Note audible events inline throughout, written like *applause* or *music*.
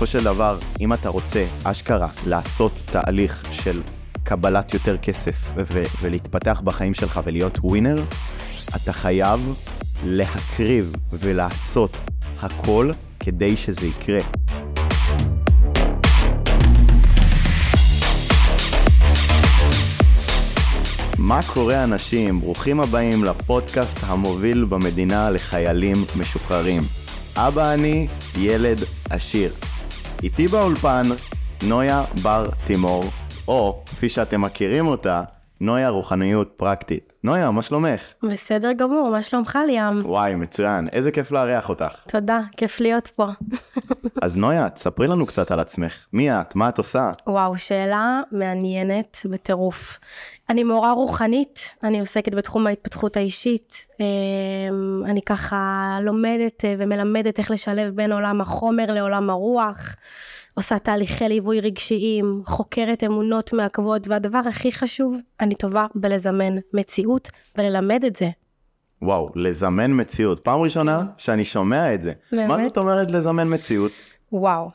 בסופו של דבר, אם אתה רוצה, אשכרה, לעשות תהליך של קבלת יותר כסף ו- ולהתפתח בחיים שלך ולהיות ווינר, אתה חייב להקריב ולעשות הכל כדי שזה יקרה. מה קורה אנשים? ברוכים הבאים לפודקאסט המוביל במדינה לחיילים משוחררים. אבא אני, ילד עשיר. איתי באולפן, נויה בר תימור, או כפי שאתם מכירים אותה, נויה רוחניות פרקטית. נויה, מה שלומך? בסדר גמור, מה שלומך ליאם? וואי, מצוין. איזה כיף לארח אותך. תודה, כיף להיות פה. *laughs* אז נויה, תספרי לנו קצת על עצמך. מי את? מה את עושה? וואו, שאלה מעניינת בטירוף. אני מורה רוחנית, אני עוסקת בתחום ההתפתחות האישית. אמ, אני ככה לומדת אה, ומלמדת איך לשלב בין עולם החומר לעולם הרוח. עושה תהליכי ליווי רגשיים, חוקרת אמונות מעכבות, והדבר הכי חשוב, אני טובה בלזמן מציאות וללמד את זה. וואו, לזמן מציאות. פעם ראשונה שאני שומע את זה. באמת? מה זאת אומרת לזמן מציאות? וואו.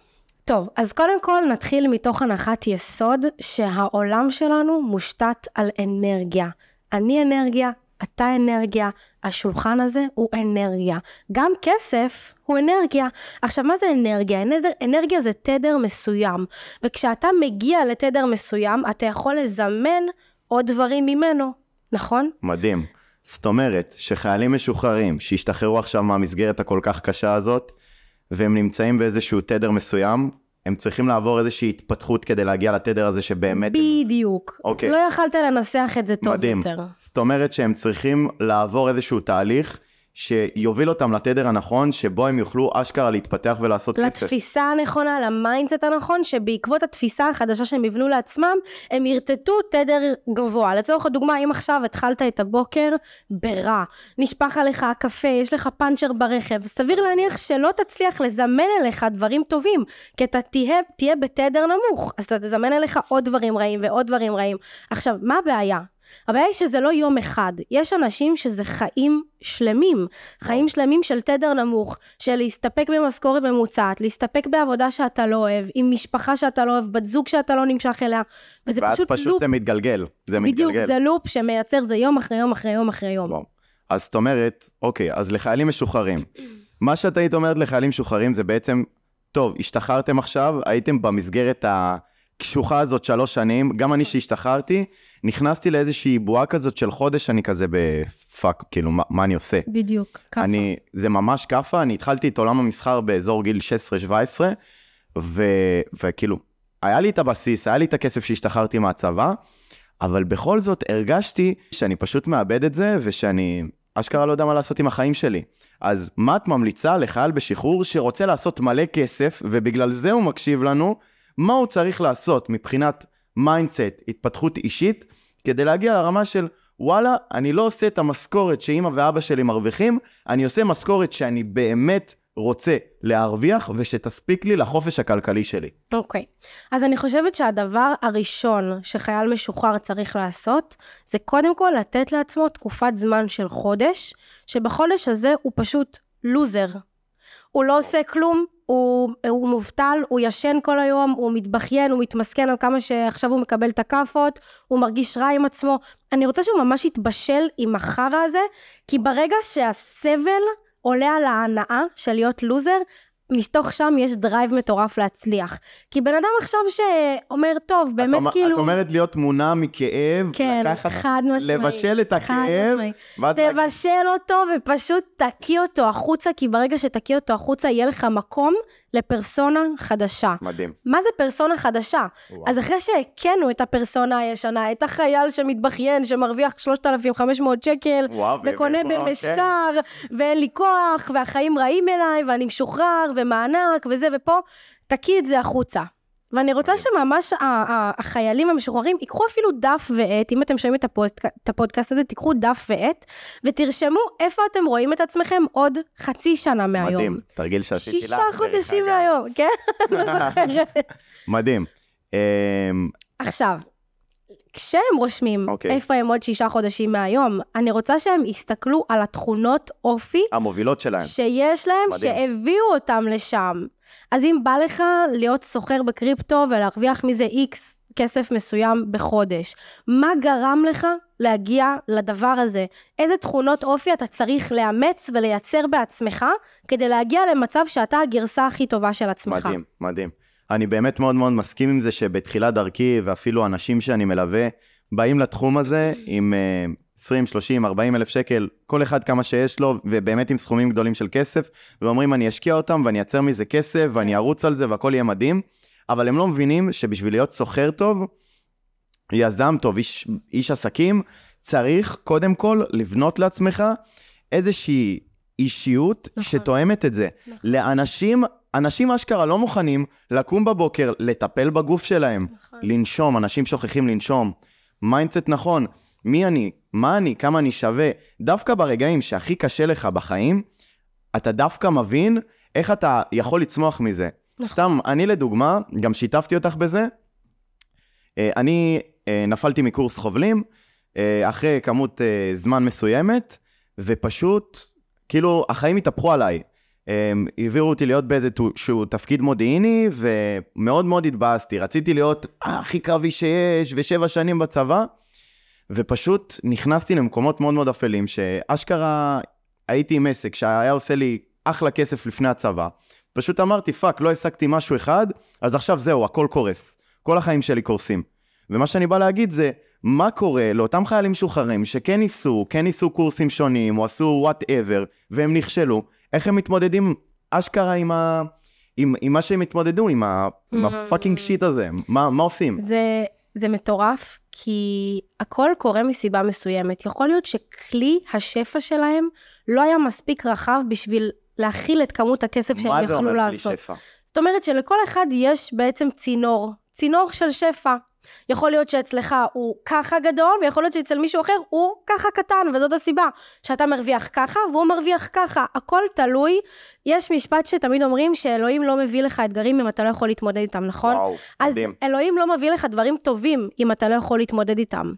טוב, אז קודם כל נתחיל מתוך הנחת יסוד שהעולם שלנו מושתת על אנרגיה. אני אנרגיה, אתה אנרגיה, השולחן הזה הוא אנרגיה. גם כסף הוא אנרגיה. עכשיו, מה זה אנרגיה? אנרגיה, אנרגיה זה תדר מסוים, וכשאתה מגיע לתדר מסוים, אתה יכול לזמן עוד דברים ממנו, נכון? מדהים. זאת אומרת שחיילים משוחררים שהשתחררו עכשיו מהמסגרת הכל כך קשה הזאת, והם נמצאים באיזשהו תדר מסוים, הם צריכים לעבור איזושהי התפתחות כדי להגיע לתדר הזה שבאמת... בדיוק. אוקיי. לא יכלת לנסח את זה טוב מדהים. יותר. זאת אומרת שהם צריכים לעבור איזשהו תהליך שיוביל אותם לתדר הנכון, שבו הם יוכלו אשכרה להתפתח ולעשות כסף. לתפיסה הנכונה, ל mindset הנכון, שבעקבות התפיסה החדשה שהם יבנו לעצמם, הם ירטטו תדר גבוה. לצורך הדוגמה, אם עכשיו התחלת את הבוקר ברע, נשפך עליך הקפה, יש לך פאנצ'ר ברכב, סביר להניח שלא תצליח לזמן אליך דברים טובים, כי אתה תהיה, תהיה בתדר נמוך, אז אתה תזמן אליך עוד דברים רעים ועוד דברים רעים. עכשיו, מה הבעיה? הבעיה היא שזה לא יום אחד, יש אנשים שזה חיים שלמים, חיים שלמים של תדר נמוך, של להסתפק במשכורת ממוצעת, להסתפק בעבודה שאתה לא אוהב, עם משפחה שאתה לא אוהב, בת זוג שאתה לא נמשך אליה, וזה ואז פשוט, פשוט לופ, זה מתגלגל. זה בדיוק, מתגלגל. זה לופ שמייצר, זה יום אחרי יום אחרי יום אחרי יום. אז זאת אומרת, אוקיי, אז לחיילים משוחררים. מה שאת היית אומרת לחיילים משוחררים זה בעצם, טוב, השתחררתם עכשיו, הייתם במסגרת הקשוחה הזאת שלוש שנים, גם אני שהשתחררתי, נכנסתי לאיזושהי בועה כזאת של חודש, אני כזה בפאק, כאילו, מה, מה אני עושה? בדיוק, ככה. אני, זה ממש כאפה, אני התחלתי את עולם המסחר באזור גיל 16-17, ו, וכאילו, היה לי את הבסיס, היה לי את הכסף שהשתחררתי מהצבא, אבל בכל זאת הרגשתי שאני פשוט מאבד את זה, ושאני אשכרה לא יודע מה לעשות עם החיים שלי. אז מה את ממליצה לחייל בשחרור שרוצה לעשות מלא כסף, ובגלל זה הוא מקשיב לנו, מה הוא צריך לעשות מבחינת mindset, התפתחות אישית, כדי להגיע לרמה של וואלה, אני לא עושה את המשכורת שאימא ואבא שלי מרוויחים, אני עושה משכורת שאני באמת רוצה להרוויח ושתספיק לי לחופש הכלכלי שלי. אוקיי. אז אני חושבת שהדבר הראשון שחייל משוחרר צריך לעשות, זה קודם כל לתת לעצמו תקופת זמן של חודש, שבחודש הזה הוא פשוט לוזר. הוא לא עושה כלום, הוא, הוא מובטל, הוא ישן כל היום, הוא מתבכיין, הוא מתמסכן על כמה שעכשיו הוא מקבל את הכאפות, הוא מרגיש רע עם עצמו. אני רוצה שהוא ממש יתבשל עם החרא הזה, כי ברגע שהסבל עולה על ההנאה של להיות לוזר, מתוך שם יש drive מטורף להצליח. כי בן אדם עכשיו שאומר, טוב, באמת את, כאילו... את אומרת להיות מונע מכאב, כן, לקחת, חד משמעית. לבשל את הכאב. ואז תבשל אותו ופשוט תקיא אותו החוצה, כי ברגע שתקיא אותו החוצה, יהיה לך מקום לפרסונה חדשה. מדהים. מה זה פרסונה חדשה? וואו. אז אחרי שהכינו את הפרסונה הישנה, את החייל שמתבכיין, שמרוויח 3,500 שקל, וואו, וקונה במשקר, ואין לי כוח, והחיים רעים אליי, ואני משוחרר, ומענק, וזה ופה, תקיא את זה החוצה. ואני רוצה שממש ה- ה- החיילים המשוחררים ייקחו אפילו דף ועט, אם אתם שומעים את, הפודק... את הפודקאסט הזה, תיקחו דף ועט, ותרשמו איפה אתם רואים את עצמכם עוד חצי שנה מהיום. מדהים, תרגיל שעשיתי לך. שישה חודשים. מהיום, כן? *laughs* לא זוכרת. מדהים. אמ, עכשיו, כשהם רושמים אוקיי. איפה הם עוד שישה חודשים מהיום, אני רוצה שהם יסתכלו על התכונות אופי המובילות שלהם. שיש להם, מדהים. שהביאו אותם לשם. אז אם בא לך להיות סוחר בקריפטו ולהרוויח מזה איקס כסף מסוים בחודש, מה גרם לך להגיע לדבר הזה? איזה תכונות אופי אתה צריך לאמץ ולייצר בעצמך כדי להגיע למצב שאתה הגרסה הכי טובה של עצמך? מדהים, מדהים. אני באמת מאוד מאוד מסכים עם זה שבתחילת דרכי, ואפילו אנשים שאני מלווה, באים לתחום הזה עם uh, 20, 30, 40 אלף שקל, כל אחד כמה שיש לו, ובאמת עם סכומים גדולים של כסף, ואומרים, אני אשקיע אותם ואני אייצר מזה כסף, ואני ארוץ על זה והכל יהיה מדהים, אבל הם לא מבינים שבשביל להיות סוחר טוב, יזם טוב, איש, איש עסקים, צריך קודם כל לבנות לעצמך איזושהי אישיות נכון. שתואמת את זה. נכון. לאנשים, אנשים אשכרה לא מוכנים לקום בבוקר, לטפל בגוף שלהם, נכון. לנשום, אנשים שוכחים לנשום. mindset נכון, מי אני, מה אני, כמה אני שווה. דווקא ברגעים שהכי קשה לך בחיים, אתה דווקא מבין איך אתה יכול לצמוח מזה. נכון. סתם, אני לדוגמה, גם שיתפתי אותך בזה, אה, אני אה, נפלתי מקורס חובלים, אה, אחרי כמות זמן מסוימת, ופשוט, כאילו, החיים התהפכו עליי. הם העבירו אותי להיות באיזשהו תפקיד מודיעיני, ומאוד מאוד התבאסתי. רציתי להיות הכי קרבי שיש, ושבע שנים בצבא, ופשוט נכנסתי למקומות מאוד מאוד אפלים, שאשכרה הייתי עם עסק שהיה עושה לי אחלה כסף לפני הצבא. פשוט אמרתי, fuck, לא השגתי משהו אחד, אז עכשיו זהו, הכל קורס. כל החיים שלי קורסים. ומה שאני בא להגיד זה, מה קורה לאותם חיילים משוחררים שכן ניסו, כן ניסו קורסים שונים, או עשו whatever, והם נכשלו, איך הם מתמודדים אשכרה עם, ה... עם, עם מה שהם התמודדו, עם, ה fucking shit הזה, מה, מה עושים? זה, זה מטורף, כי הכל קורה מסיבה מסוימת. יכול להיות שכלי השפע שלהם לא היה מספיק רחב בשביל להכיל את כמות הכסף שהם מה זה יכלו אומר כלי לעשות. שפע? זאת אומרת שלכל אחד יש בעצם צינור, צינור של שפע. יכול להיות שאצלך הוא ככה גדול, ויכול להיות שאצל מישהו אחר הוא ככה קטן, וזאת הסיבה. שאתה מרוויח ככה, והוא מרוויח ככה. הכל תלוי. יש משפט שתמיד אומרים שאלוהים לא מביא לך אתגרים אם אתה לא יכול להתמודד איתם, נכון? וואו, אז מדהים. אלוהים לא מביא לך דברים טובים אם אתה לא יכול להתמודד איתם.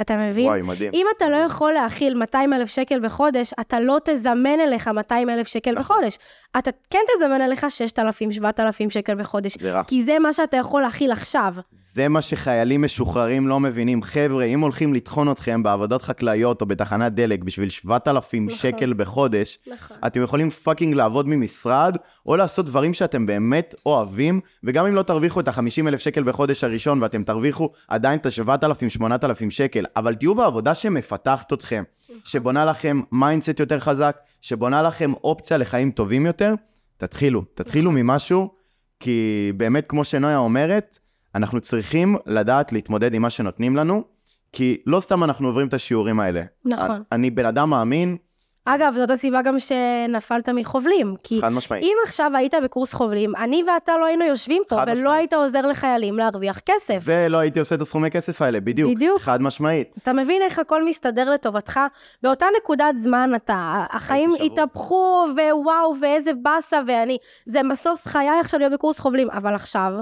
אתה מבין? וואי, מדהים. אם אתה לא יכול להכיל 200 אלף שקל בחודש, אתה לא תזמן אליך 200 אלף שקל נכון. בחודש. אתה כן תזמן אליך 6,000, 7,000 שקל בחודש. זה רע. כי זה מה שאתה יכול להכיל עכשיו. זה מה שחיילים משוחררים לא מבינים. חבר'ה, אם הולכים לטחון אתכם בעבודות חקלאיות או בתחנת דלק בשביל 7,000 נכון. שקל בחודש, נכון. אתם יכולים fucking לעבוד ממשרד, או לעשות דברים שאתם באמת אוהבים, וגם אם לא תרוויחו את ה-50 אלף שקל בחודש הראשון, ואתם תרוויחו עדיין את ה-7,000-8,000 שקל, אבל תהיו בעבודה שמפתחת אתכם, שבונה לכם mindset יותר חזק, שבונה לכם אופציה לחיים טובים יותר, תתחילו, תתחילו ממשהו, כי באמת, כמו שנויה אומרת, אנחנו צריכים לדעת להתמודד עם מה שנותנים לנו, כי לא סתם אנחנו עוברים את השיעורים האלה. נכון. אני בן אדם מאמין, אגב, זאת הסיבה גם שנפלת מחובלים. כי חד משמעית. אם עכשיו היית בקורס חובלים, אני ואתה לא היינו יושבים פה, חד משמעית. היית עוזר לחיילים להרוויח כסף. ולא הייתי עושה את הסכומי כסף האלה, בדיוק. בדיוק. חד משמעית. אתה מבין איך הכל מסתדר לטובתך? באותה נקודת זמן אתה, החיים. התהפכו, ווואו, ואיזה באסה, ואני, זה משוש חיי עכשיו להיות בקורס חובלים, אבל עכשיו,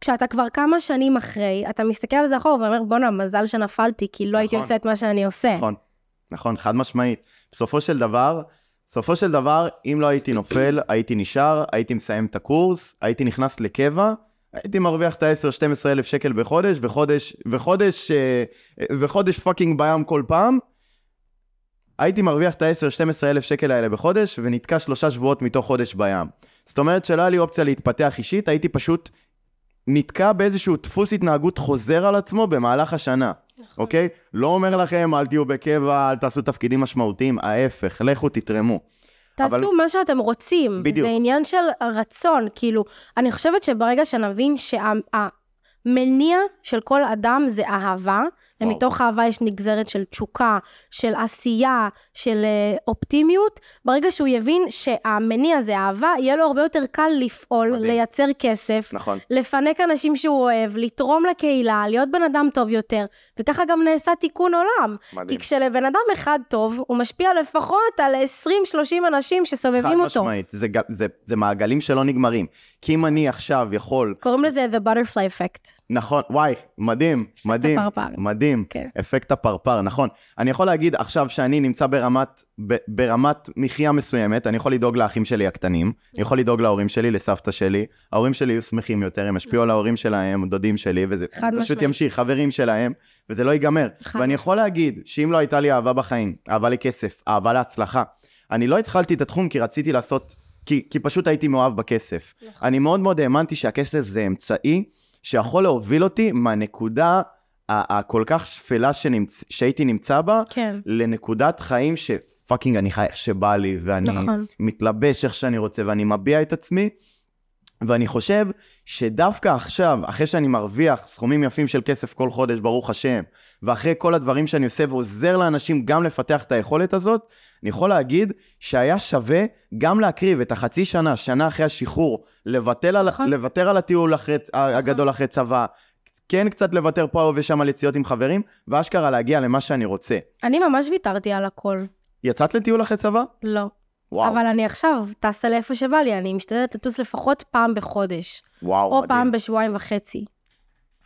כשאתה כבר כמה שנים אחרי, אתה מסתכל על זה אחורה ואומר, בואנה, מזל שנפלתי, כי לא הייתי נכון. עושה את מה שאני עושה. נכון, נכון, חד משמעית. בסופו של דבר, בסופו של דבר, אם לא הייתי נופל, הייתי נשאר, הייתי מסיים את הקורס, הייתי נכנס לקבע, הייתי מרוויח את ה-10-12 אלף שקל בחודש, וחודש, וחודש, אה, וחודש fucking בים כל פעם. הייתי מרוויח את ה-10-12 אלף שקל האלה בחודש, ונתקע שלושה שבועות מתוך חודש בים. זאת אומרת שלא היה לי אופציה להתפתח אישית, הייתי פשוט נתקע באיזשהו דפוס התנהגות חוזר על עצמו במהלך השנה. אוקיי? לא אומר לכם, אל תהיו בקבע, אל תעשו תפקידים משמעותיים, ההפך, לכו תתרמו. תעשו אבל- מה שאתם רוצים. בדיוק. זה עניין של רצון, כאילו, אני חושבת שברגע שנבין שהמניע של כל אדם זה אהבה. ומתוך אהבה יש נגזרת של תשוקה, של עשייה, של אה, אופטימיות, ברגע שהוא יבין שהמניע זה אהבה, יהיה לו הרבה יותר קל לפעול, מדהים. לייצר כסף, נכון. לפנק אנשים שהוא אוהב, לתרום לקהילה, להיות בן אדם טוב יותר, וככה גם נעשה תיקון עולם. מדהים. כי כשלבן אדם אחד טוב, הוא משפיע לפחות על 20-30 אנשים חד שסובבים אותו. משמעית, זה, זה, זה מעגלים שלא נגמרים. כי אם אני עכשיו יכול, קוראים לזה The Butterfly Effect. נכון, וואי, מדהים, מדהים, הפרפר. מדהים, כן. אפקט הפרפר, נכון. אני יכול להגיד עכשיו שאני נמצא ברמת, ב, ברמת מחיה מסוימת, אני יכול לדאוג לאחים שלי הקטנים, אני יכול לדאוג להורים שלי, לסבתא שלי, ההורים שלי יהיו שמחים יותר, הם ישפיעו על ההורים שלהם, דודים שלי, וזה פשוט משמעית. ימשיך, חברים שלהם, וזה לא ייגמר. חד ואני יכול להגיד שאם לא הייתה לי אהבה בחיים, אהבה לכסף, אהבה להצלחה, אני לא התחלתי את התחום כי רציתי לעשות, כי, כי פשוט הייתי מאוהב בכסף. נכון. אני מאוד מאוד האמנתי שהכסף זה אמצעי שיכול להוביל אותי מהנקודה הכל כך שפלה שנמצ... שהייתי נמצא בה, כן, לנקודת חיים שפאקינג אני חי איך שבא לי, ואני נכון. מתלבש איך שאני רוצה, ואני מביע את עצמי. ואני חושב שדווקא עכשיו, אחרי שאני מרוויח סכומים יפים של כסף כל חודש, ברוך השם, ואחרי כל הדברים שאני עושה ועוזר לאנשים גם לפתח את היכולת הזאת, אני יכול להגיד שהיה שווה גם להקריב את החצי שנה, שנה אחרי השחרור, לוותר על, נכון. לוותר על הטיול אחרי, הגדול אחרי צבא, כן קצת לוותר פה ושם על יציאות עם חברים, ואשכרה להגיע למה שאני רוצה. אני ממש ויתרתי על הכל. יצאת לטיול אחרי צבא? לא. וואו, אבל אני עכשיו טסה לאיפה שבא לי, אני משתדלת לטוס לפחות פעם בחודש. וואו, או מדהים. פעם בשבועיים וחצי.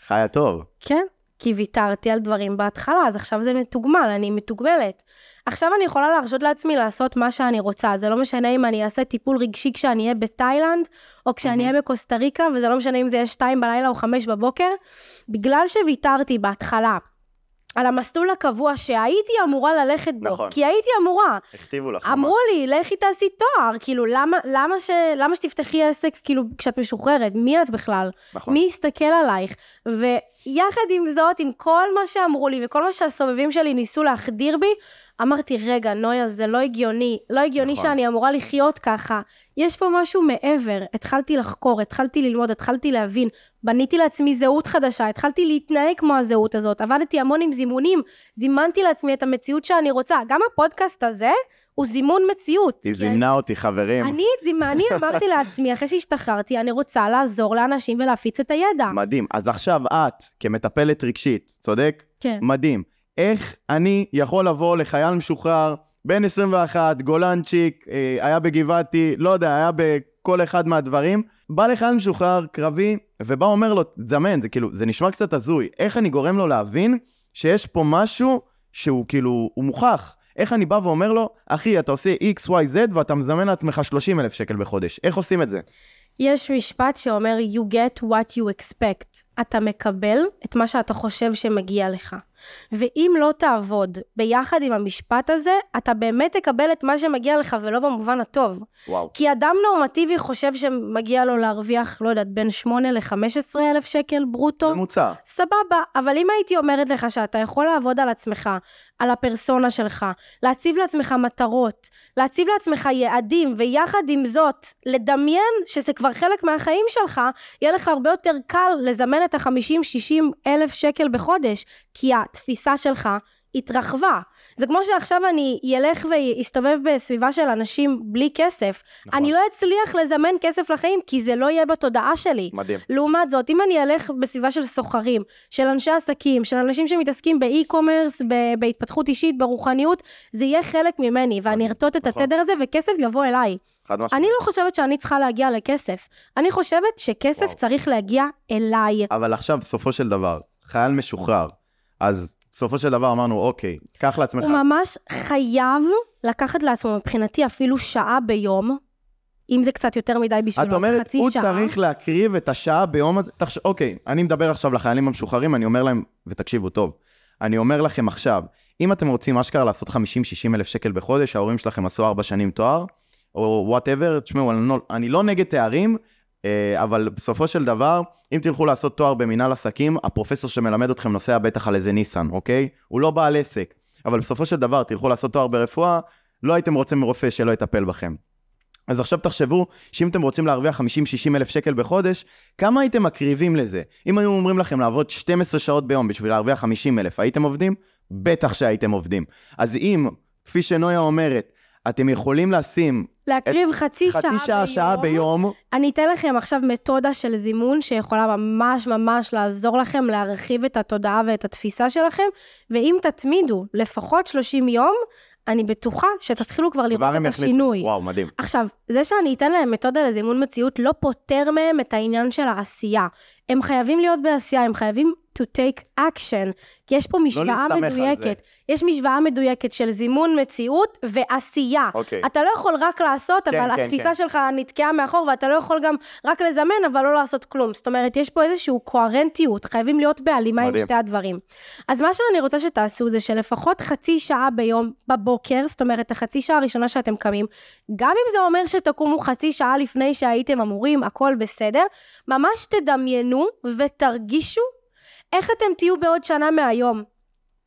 חיה טוב. כן, כי ויתרתי על דברים בהתחלה, אז עכשיו זה מתוגמל, אני מתוגמלת. עכשיו אני יכולה להרשות לעצמי לעשות מה שאני רוצה, זה לא משנה אם אני אעשה טיפול רגשי כשאני אהיה בתאילנד, או כשאני אהיה בקוסטה ריקה, וזה לא משנה אם זה יהיה שתיים בלילה או חמש בבוקר, בגלל שוויתרתי בהתחלה על המסלול הקבוע שהייתי אמורה ללכת בו, נכון. כי הייתי אמורה, הכתיבו לך. אמרו לי, לכי תעשי תואר, כאילו, למה, למה, ש, למה שתפתחי עסק, כאילו, כשאת משוחררת? מי את בכלל? נכון. מי יסתכל עלייך? ויחד עם זאת, עם כל מה שאמרו לי וכל מה שהסובבים שלי ניסו להחדיר בי, אמרתי, רגע, נויה, זה לא הגיוני. לא הגיוני נכון. שאני אמורה לחיות ככה. יש פה משהו מעבר. התחלתי לחקור, התחלתי ללמוד, התחלתי להבין. בניתי לעצמי זהות חדשה, התחלתי להתנהג כמו הזהות הזאת. עבדתי המון עם זימונים, זימנתי לעצמי את המציאות שאני רוצה. גם הפודקאסט הזה הוא זימון מציאות. היא זימנה אותי, חברים. אני, זימ- אני *laughs* אמרתי לעצמי, אחרי שהשתחררתי, אני רוצה לעזור לאנשים ולהפיץ את הידע. מדהים. אז עכשיו את, כמטפלת רגשית, צודק? כן. מדהים. איך אני יכול לבוא לחייל משוחרר, בן 21, גולנצ'יק, אה, היה בגבעתי, לא יודע, היה בכל אחד מהדברים, בא לחייל משוחרר, קרבי, ובא אומר לו, תזמן, זה כאילו, זה נשמע קצת הזוי. איך אני גורם לו להבין שיש פה משהו שהוא כאילו, הוא מוכח. איך אני בא ואומר לו, אחי, אתה עושה X, Y, Z ואתה מזמן לעצמך 30 אלף שקל בחודש. איך עושים את זה? יש משפט שאומר, you get what you expect. אתה מקבל את מה שאתה חושב שמגיע לך. ואם לא תעבוד ביחד עם המשפט הזה, אתה באמת תקבל את מה שמגיע לך ולא במובן הטוב. וואו. כי אדם נורמטיבי חושב שמגיע לו להרוויח, לא יודעת, בין 8 ל-15 אלף שקל ברוטו. ממוצע. סבבה, אבל אם הייתי אומרת לך שאתה יכול לעבוד על עצמך, על הפרסונה שלך, להציב לעצמך מטרות, להציב לעצמך יעדים, ויחד עם זאת, לדמיין שזה כבר חלק מהחיים שלך, יהיה לך הרבה יותר קל לזמן את ה-50-60 אלף שקל בחודש, כי התפיסה שלך התרחבה. זה כמו שעכשיו אני אלך ואסתובב בסביבה של אנשים בלי כסף. נכון. אני לא אצליח לזמן כסף לחיים, כי זה לא יהיה בתודעה שלי. מדהים. לעומת זאת, אם אני אלך בסביבה של סוחרים, של אנשי עסקים, של אנשים שמתעסקים באי-קומרס, בהתפתחות אישית, ברוחניות, זה יהיה חלק ממני, ואני ארטוט את נכון. התדר הזה, וכסף יבוא אליי. חד משמעית. אני לא חושבת שאני צריכה להגיע לכסף. אני חושבת שכסף וואו. צריך להגיע אליי. אבל עכשיו, בסופו של דבר, חייל משוחרר, אז בסופו של דבר אמרנו, אוקיי, קח לעצמך... הוא ממש חייב לקחת לעצמו מבחינתי אפילו שעה ביום, אם זה קצת יותר מדי בשבילו, את אז אומרת, חצי הוא שעה. צריך להקריב את השעה ביום הזה. תחש... אוקיי, אני מדבר עכשיו לחיילים המשוחררים, אני אומר להם, ותקשיבו טוב, אני אומר לכם עכשיו, אם אתם רוצים אשכרה לעשות 50-60 אלף שקל בחודש, ההורים שלכם עשו 4 שנים תואר, או whatever, תשמעו, אני לא, אני לא נגד תארים, אבל בסופו של דבר, אם תלכו לעשות תואר במנהל עסקים, הפרופסור שמלמד אתכם נוסע בטח על איזה ניסן, אוקיי? הוא לא בעל עסק. אבל בסופו של דבר, תלכו לעשות תואר ברפואה, לא הייתם רוצים רופא שלא יטפל בכם. אז עכשיו תחשבו שאם אתם רוצים להרוויח 50-60 אלף שקל בחודש, כמה הייתם מקריבים לזה? אם היו אומרים לכם לעבוד 12 שעות ביום בשביל להרוויח 50 אלף, הייתם עובדים? בטח שהייתם עובדים. אז אם, כפי שנויה אומרת, אתם יכולים לשים להקריב חצי, חצי שעה, שעה, שעה ביום, אני אתן לכם עכשיו מתודה של זימון שיכולה ממש ממש לעזור לכם להרחיב את התודעה ואת התפיסה שלכם, ואם תתמידו לפחות 30 יום, אני בטוחה שתתחילו כבר לראות את. השינוי. וואו, מדהים. עכשיו, זה שאני אתן להם מתודה לזימון מציאות לא פותר מהם את העניין של העשייה. הם חייבים להיות בעשייה, הם חייבים to take action, יש פה משוואה לא על זה. מדויקת. יש משוואה מדויקת של זימון מציאות ועשייה. אוקיי. אתה לא יכול רק לעשות, כן, אבל כן, התפיסה כן. שלך נתקעה מאחור, ואתה לא יכול גם רק לזמן, אבל לא לעשות כלום. זאת אומרת, יש פה איזושהי קוהרנטיות, חייבים להיות בהלימה עם. שתי הדברים. אז מה שאני רוצה שתעשו זה שלפחות חצי שעה ביום בבוקר, זאת אומרת, החצי שעה הראשונה שאתם קמים, גם אם זה אומר שתקומו חצי שעה לפני שהייתם אמורים, הכל בסדר, ממש תדמיינו ותרגישו איך אתם תהיו בעוד שנה מהיום.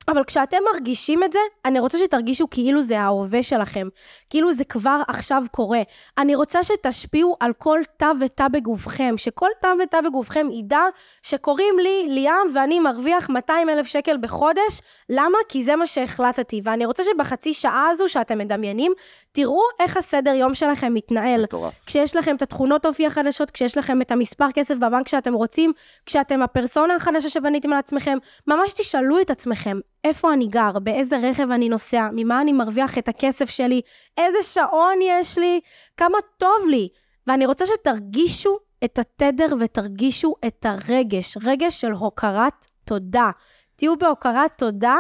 אבל כשאתם מרגישים את זה, אני רוצה שתרגישו כאילו זה ההווה שלכם, כאילו זה כבר עכשיו קורה. אני רוצה שתשפיעו על כל תא ותא בגופכם, שכל תא ותא בגופכם ידע שקוראים לי ליאם ואני מרוויח 200 אלף שקל בחודש, למה? כי זה מה שהחלטתי. ואני רוצה שבחצי שעה הזו שאתם מדמיינים, תראו איך הסדר יום שלכם מתנהל. מטורף. כשיש לכם את התכונות אופי החדשות, כשיש לכם את המספר כסף בבנק שאתם רוצים, כשאתם הפרסונה החדשה שבניתם לעצמכם, ממש תשאלו את עצמכם, איפה אני גר, באיזה רכב אני נוסע, ממה אני מרוויח את הכסף שלי, איזה שעון יש לי, כמה טוב לי. ואני רוצה שתרגישו את התדר ותרגישו את הרגש, רגש של הוקרת תודה. תהיו בהוקרת תודה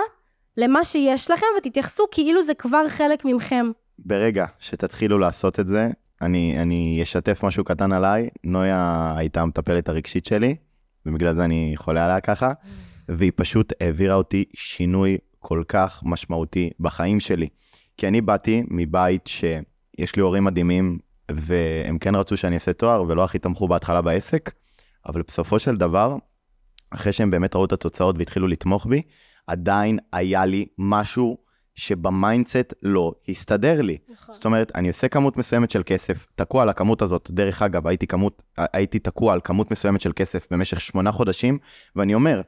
למה שיש לכם ותתייחסו כאילו זה כבר חלק ממכם. ברגע שתתחילו לעשות את זה, אני, אני אשתף משהו קטן עליי. נויה הייתה המטפלת הרגשית שלי, ובגלל זה אני חולה עליה ככה, והיא פשוט העבירה אותי שינוי כל כך משמעותי בחיים שלי. כי אני באתי מבית שיש לי הורים מדהימים, והם כן רצו שאני אעשה תואר, ולא הכי תמכו בהתחלה בעסק, אבל בסופו של דבר, אחרי שהם באמת ראו את התוצאות והתחילו לתמוך בי, עדיין היה לי משהו שב mindset לא הסתדר לי. נכון. זאת אומרת, אני עושה כמות מסוימת של כסף, תקוע על הכמות הזאת. דרך אגב, הייתי, כמות, הייתי תקוע על כמות מסוימת של כסף במשך שמונה חודשים, ואני אומר,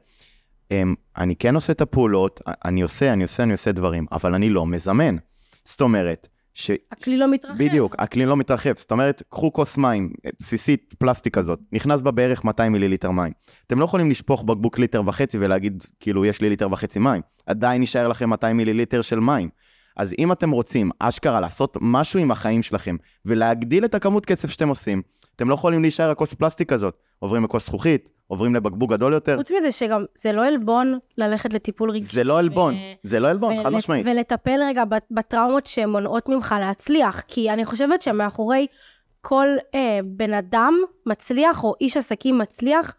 אני כן עושה את הפעולות, אני עושה, אני עושה, אני עושה דברים, אבל אני לא מזמן. זאת אומרת, ש... הכלי לא מתרחב. בדיוק, הכלי לא מתרחב. זאת אומרת, קחו כוס מים, אה, בסיסית, פלסטיק כזאת, נכנס בה בערך 200 מיליליטר מים. אתם לא יכולים לשפוך בקבוק ליטר וחצי ולהגיד, כאילו, יש לי ליטר וחצי מים. עדיין יישאר לכם 200 מיליליטר של מים. אז אם אתם רוצים, אשכרה, לעשות משהו עם החיים שלכם, ולהגדיל את הכמות כסף שאתם עושים, אתם לא יכולים להישאר הכוס פלסטיק הזאת. עוברים לכוס זכוכית, עוברים לבקבוק גדול יותר. חוץ מזה שגם, זה לא עלבון ללכת לטיפול רגשי. זה לא עלבון, ו- זה לא עלבון, חד ול- משמעית. ולטפל רגע בטראומות שמונעות ממך להצליח, כי אני חושבת שמאחורי כל אה, בן אדם מצליח, או איש עסקים מצליח,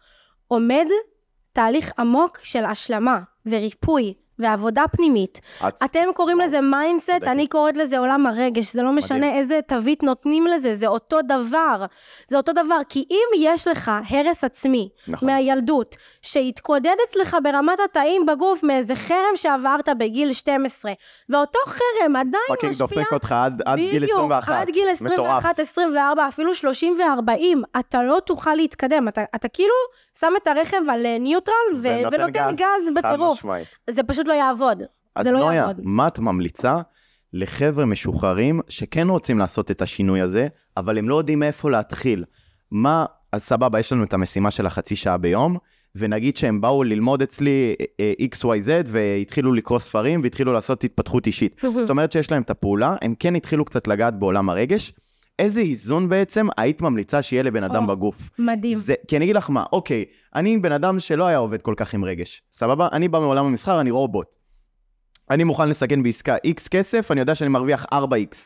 עומד תהליך עמוק של השלמה וריפוי ועבודה פנימית. את- אתם קוראים לזה mindset. אני קוראת לזה עולם הרגש, זה לא משנה מדהים. איזה תווית נותנים לזה, זה אותו דבר. זה אותו דבר, כי אם יש לך הרס עצמי נכון. מהילדות, שהתקודד אצלך ברמת התאים בגוף מאיזה חרם שעברת בגיל 12, ואותו חרם עדיין fucking משפיע... דופק אותך עד עד גיל בדיוק, 21. עד גיל מטורף. 21, 24, אפילו 30 ו-40, אתה לא תוכל להתקדם. אתה, אתה כאילו שם את הרכב על אה, neutral ו- ונותן גז חד בטירוף. זה פשוט לא יעבוד. אז זה לא נויה, יעבוד. מה את ממליצה לחבר'ה משוחררים שכן רוצים לעשות את השינוי הזה, אבל הם לא יודעים מאיפה להתחיל? מה, אז סבבה, יש לנו את המשימה של החצי שעה ביום, ונגיד שהם באו ללמוד אצלי אה, XYZ והתחילו לקרוא ספרים והתחילו לעשות התפתחות אישית. *laughs* זאת אומרת שיש להם את הפעולה, הם כן התחילו קצת לגעת בעולם הרגש. איזה איזון בעצם היית ממליצה שיהיה לבן אדם או, בגוף? מדהים. זה, כי אני אגיד לך מה, אוקיי, אני בן אדם שלא היה עובד כל כך עם רגש, סבבה? אני בא מעולם המסחר, אני רובוט. אני מוכן לסכן בעסקה X כסף, אני יודע שאני מרוויח 4X.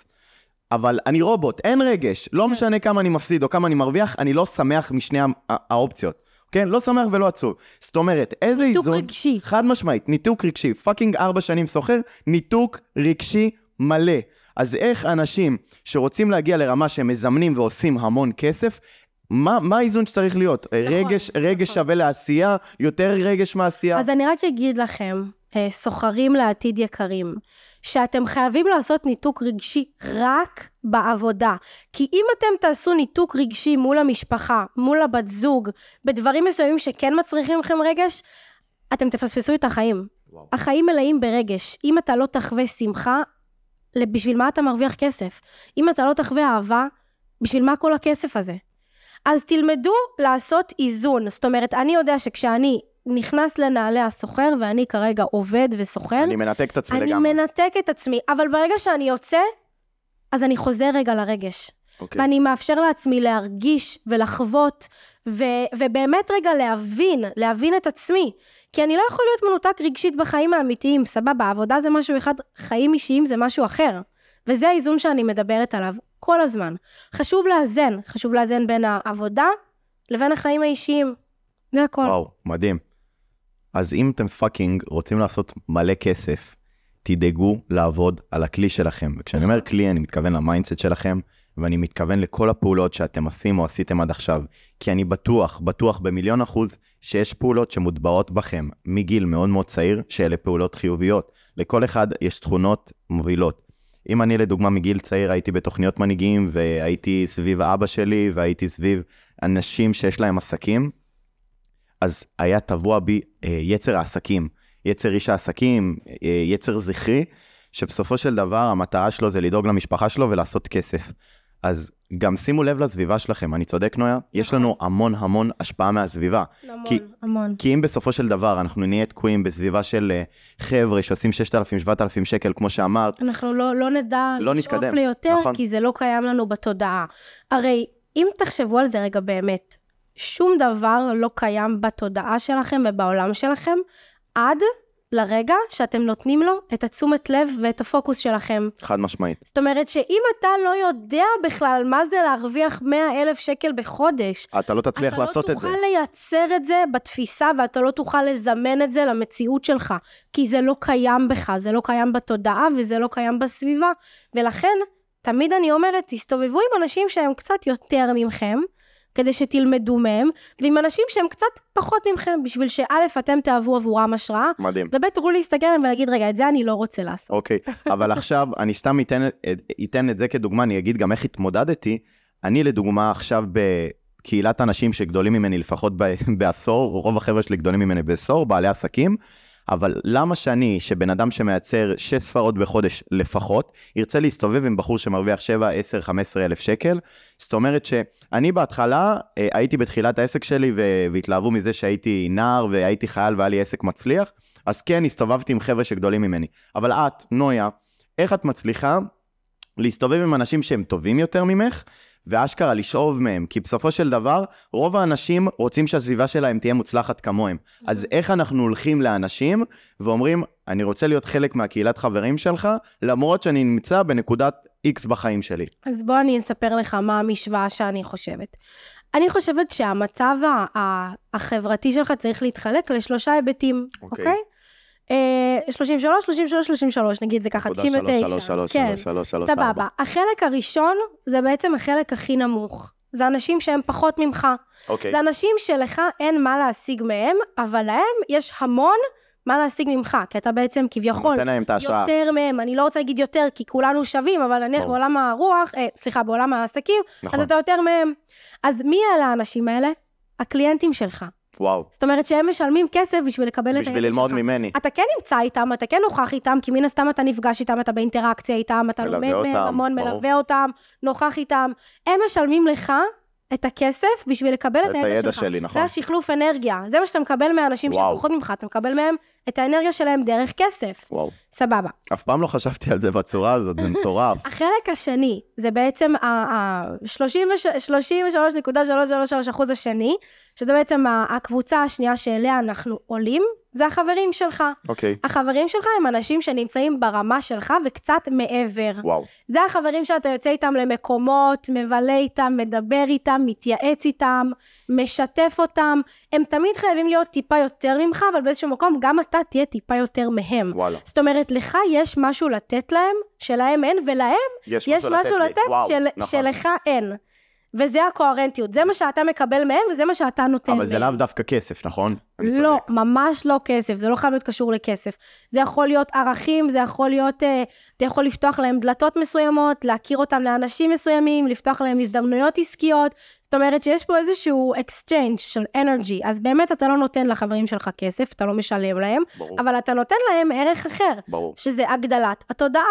אבל אני רובוט, אין רגש. לא כן. משנה כמה אני מפסיד או כמה אני מרוויח, אני לא שמח משני האופציות. כן? לא שמח ולא עצוב. זאת אומרת, איזה ניתוק איזון... רגשי. חד משמעית, ניתוק רגשי. fucking ארבע שנים סוחר, ניתוק רגשי מלא. אז איך אנשים שרוצים להגיע לרמה שהם מזמנים ועושים המון כסף, מה, מה האיזון שצריך להיות? רגש, רגש נכון. שווה לעשייה, יותר רגש מעשייה? אז אני רק אגיד לכם, אה, סוחרים לעתיד יקרים, שאתם חייבים לעשות ניתוק רגשי רק בעבודה. כי אם אתם תעשו ניתוק רגשי מול המשפחה, מול הבת זוג, בדברים מסוימים שכן מצריכים מכם רגש, אתם תפספסו את החיים. וואו. החיים מלאים ברגש. אם אתה לא תחווה שמחה, בשביל מה אתה מרוויח כסף? אם אתה לא תחווה אהבה, בשביל מה כל הכסף הזה? אז תלמדו לעשות איזון. זאת אומרת, אני יודע שכשאני נכנס לנעלי הסוחר, ואני כרגע עובד וסוחר, אני מנתק את עצמי אני לגמרי. מנתק את עצמי, אבל ברגע שאני יוצא, אז אני חוזר רגע לרגש. אוקיי. ואני מאפשר לעצמי להרגיש ולחוות, ו- ובאמת רגע להבין, להבין את עצמי. כי אני לא יכול להיות מנותק רגשית בחיים האמיתיים, סבבה, עבודה זה משהו אחד, חיים אישיים זה משהו אחר. וזה האיזון שאני מדברת עליו כל הזמן. חשוב לאזן, חשוב לאזן בין העבודה לבין החיים האישיים. זה הכל. וואו, מדהים. אז אם אתם fucking רוצים לעשות מלא כסף, תדאגו לעבוד על הכלי שלכם. וכשאני אומר כלי, אני מתכוון ל mindset שלכם, ואני מתכוון לכל הפעולות שאתם עושים או עשיתם עד עכשיו. כי אני בטוח, בטוח במיליון אחוז, שיש פעולות שמוטבעות בכם מגיל מאוד מאוד צעיר, שאלה פעולות חיוביות. לכל אחד יש תכונות מובילות. אם אני לדוגמה מגיל צעיר הייתי בתוכניות מנהיגים, והייתי סביב אבא שלי, והייתי סביב אנשים שיש להם עסקים, אז היה טבוע בי אה, יצר העסקים, יצר איש העסקים, אה, יצר זכרי, שבסופו של דבר המטרה שלו זה לדאוג למשפחה שלו ולעשות כסף. אז גם שימו לב לסביבה שלכם, אני צודק נויה? יש לנו המון המון השפעה מהסביבה. המון, כי- המון. כי אם בסופו של דבר אנחנו נהיה תקועים בסביבה של אה, חבר'ה שעושים 6,000-7,000 שקל, כמו שאמרת, אנחנו לא, לא נדע לא לשאוף נתקדם, ליותר, נכון. כי זה לא קיים לנו בתודעה. הרי אם תחשבו על זה רגע באמת, שום דבר לא קיים בתודעה שלכם ובעולם שלכם, עד לרגע שאתם נותנים לו את התשומת לב ואת הפוקוס שלכם. חד משמעית. זאת אומרת שאם אתה לא יודע בכלל מה זה להרוויח 100 אלף שקל בחודש, אתה לא תצליח לעשות אתה את זה. לא תוכל לייצר את זה בתפיסה ואתה לא תוכל לזמן את זה למציאות שלך, כי זה לא קיים בך, זה לא קיים בתודעה וזה לא קיים בסביבה, ולכן תמיד אני אומרת, תסתובבו עם אנשים שהם קצת יותר ממכם, כדי שתלמדו מהם, ועם אנשים שהם קצת פחות ממכם, בשביל שא' אתם תהוו עבורם השראה, מדהים. וב' תוכלו להסתכל עליהם ולהגיד, רגע, את זה אני לא רוצה לעשות. אוקיי, אבל *laughs* עכשיו אני סתם אתן, אתן את זה כדוגמה, אני אגיד גם איך התמודדתי. אני לדוגמה עכשיו בקהילת אנשים שגדולים ממני לפחות ב- בעשור, רוב החבר'ה שלי גדולים ממני בעשור, בעלי עסקים, אבל למה שאני, שבן אדם שמייצר 6 ספרות בחודש לפחות, ירצה להסתובב עם בחור שמרוויח 7, 10, 15 אלף שקל? זאת אומרת שאני בהתחלה אה, הייתי בתחילת העסק שלי והתלהבו מזה שהייתי נער והייתי חייל והיה לי עסק מצליח, אז כן, הסתובבתי עם חבר'ה שגדולים ממני. אבל את, נויה, איך את מצליחה להסתובב עם אנשים שהם טובים יותר ממך, ואשכרה לשאוב מהם? כי בסופו של דבר, רוב האנשים רוצים שהסביבה שלהם תהיה מוצלחת כמוהם. אז איך אנחנו הולכים לאנשים ואומרים, אני רוצה להיות חלק מהקהילת חברים שלך, למרות שאני נמצא בנקודת X בחיים שלי. אז בוא אני אספר לך מה המשוואה שאני חושבת. אני חושבת שהמצב החברתי שלך צריך להתחלק לשלושה היבטים, אוקיי. אוקיי? אה, 33, 33, 33, נגיד זה ככה, נקודה 99. שלוש, שלוש, כן, שלוש, שלוש, שלוש, ארבע. סבבה. החלק הראשון זה בעצם החלק הכי נמוך. זה אנשים שהם פחות ממך. אוקיי. זה אנשים שלך אין מה להשיג מהם, אבל להם יש המון מה להשיג ממך, כי אתה בעצם כביכול נותן להם את ההשראה. יותר מהם, אני לא רוצה להגיד יותר, כי כולנו שווים, אבל נניח. בעולם הרוח, אה, סליחה, בעולם העסקים, נכון. אז אתה יותר מהם. אז מי אלה האנשים האלה? הקליינטים שלך. וואו. זאת אומרת שהם משלמים כסף בשביל לקבל את בשביל הידע ללמוד שלך. ממני. אתה כן נמצא איתם, אתה כן נוכח איתם, כי מן הסתם אתה נפגש איתם, אתה באינטראקציה איתם, אתה לומד מהם המון. מלווה אותם, נוכח איתם. הם משלמים לך את הכסף בשביל לקבל את את הידע הידע שלך. שלי, נכון. זה השחלוף אנרגיה. זה מה שאתה מקבל מהאנשים שהם. פחות ממך, אתה מקבל מהם את האנרגיה שלהם דרך כסף. וואו. סבבה. אף פעם לא חשבתי על זה בצורה הזאת, זה מטורף. *laughs* החלק השני, זה בעצם ה-33.333 אחוז השני, שזה בעצם הקבוצה השנייה שאליה אנחנו עולים, זה החברים שלך. אוקיי. החברים שלך הם אנשים שנמצאים ברמה שלך וקצת מעבר. וואו. זה החברים שאתה יוצא איתם למקומות, מבלה איתם, מדבר איתם, מתייעץ איתם, משתף אותם. הם תמיד חייבים להיות טיפה יותר ממך, אבל באיזשהו מקום גם אתה תהיה טיפה יותר מהם. וואלה. זאת אומרת, לך יש משהו לתת להם, שלהם אין, ולהם יש יש משהו לי. לתת וואו, של, נכון. שלך אין. וזה הקוהרנטיות, זה מה שאתה מקבל מהם וזה מה שאתה נותן אבל זה מהם. לאו דווקא כסף, נכון? לא. ממש לא כסף, זה לא חייב להיות קשור לכסף. זה יכול להיות ערכים, זה יכול להיות, אה, אתה יכול לפתוח להם דלתות מסוימות, להכיר אותם לאנשים מסוימים, לפתוח להם הזדמנויות עסקיות. זאת אומרת שיש פה איזשהו exchange של energy, אז באמת אתה לא נותן לחברים שלך כסף, אתה לא משלם להם, ברור, אבל אתה נותן להם ערך אחר, ברור. שזה הגדלת התודעה.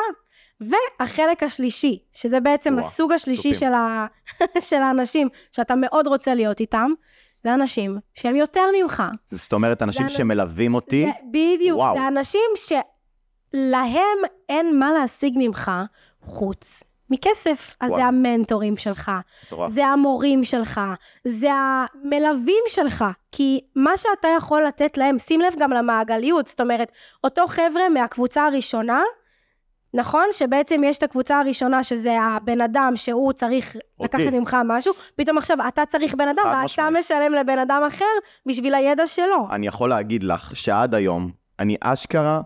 והחלק השלישי, שזה בעצם וואו, הסוג השלישי. של, ה... *laughs* של האנשים שאתה מאוד רוצה להיות איתם, זה אנשים שהם יותר ממך. זאת אומרת, אנשים זה- שמלווים אותי, זה, בדיוק, וואו. זה אנשים שלהם אין מה להשיג ממך חוץ מכסף. אז וואו. זה המנטורים שלך, מטורף. זה המורים שלך, זה המלווים שלך. כי מה שאתה יכול לתת להם, שים לב גם למעגליות, זאת אומרת, אותו חבר'ה מהקבוצה הראשונה, נכון? שבעצם יש את הקבוצה הראשונה, שזה הבן אדם שהוא צריך אותי. לקחת ממך משהו, פתאום עכשיו אתה צריך בן אדם, ואתה משמעית. משלם לבן אדם אחר בשביל הידע שלו. אני יכול להגיד לך שעד היום, אני אשכרה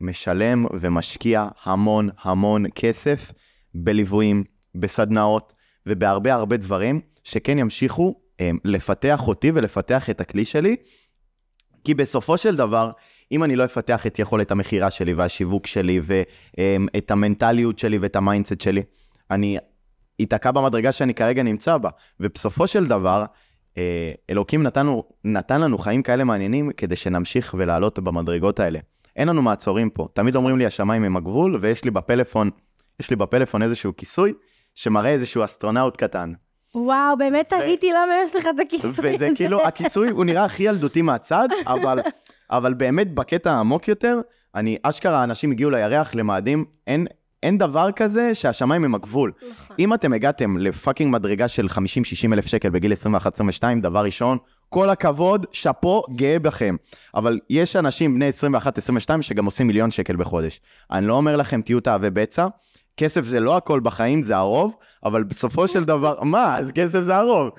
משלם ומשקיע המון המון כסף בליוויים, בסדנאות ובהרבה הרבה דברים שכן ימשיכו הם, לפתח אותי ולפתח את הכלי שלי, כי בסופו של דבר, אם אני לא אפתח את יכולת המכירה שלי והשיווק שלי ואת המנטליות שלי ואת ה mindset שלי, אני איתקע במדרגה שאני כרגע נמצא בה. ובסופו של דבר, אה, אלוקים נתנו, נתן לנו חיים כאלה מעניינים כדי שנמשיך ולעלות במדרגות האלה. אין לנו מעצורים פה. תמיד אומרים לי, השמיים הם הגבול, ויש לי בפלאפון, יש לי בפלאפון איזשהו כיסוי שמראה איזשהו אסטרונאוט קטן. וואו, באמת תהיתי למה יש לך את הכיסוי הזה. וזה כאילו, הכיסוי הוא נראה הכי ילדותי מהצד, אבל, אבל באמת בקטע העמוק יותר, אני, אשכרה, אנשים הגיעו לירח למאדים, אין, אין דבר כזה שהשמיים הם הגבול. נכון. אם אתם הגעתם לפאקינג מדרגה של 50-60 אלף שקל בגיל 21-22, דבר ראשון, כל הכבוד, שאפו, גאה בכם. אבל יש אנשים בני 21-22 שגם עושים מיליון שקל בחודש. אני לא אומר לכם, תהיו תאבי בצע. כסף זה לא הכל בחיים, זה הרוב, אבל בסופו של דבר, מה, אז כסף זה הרוב.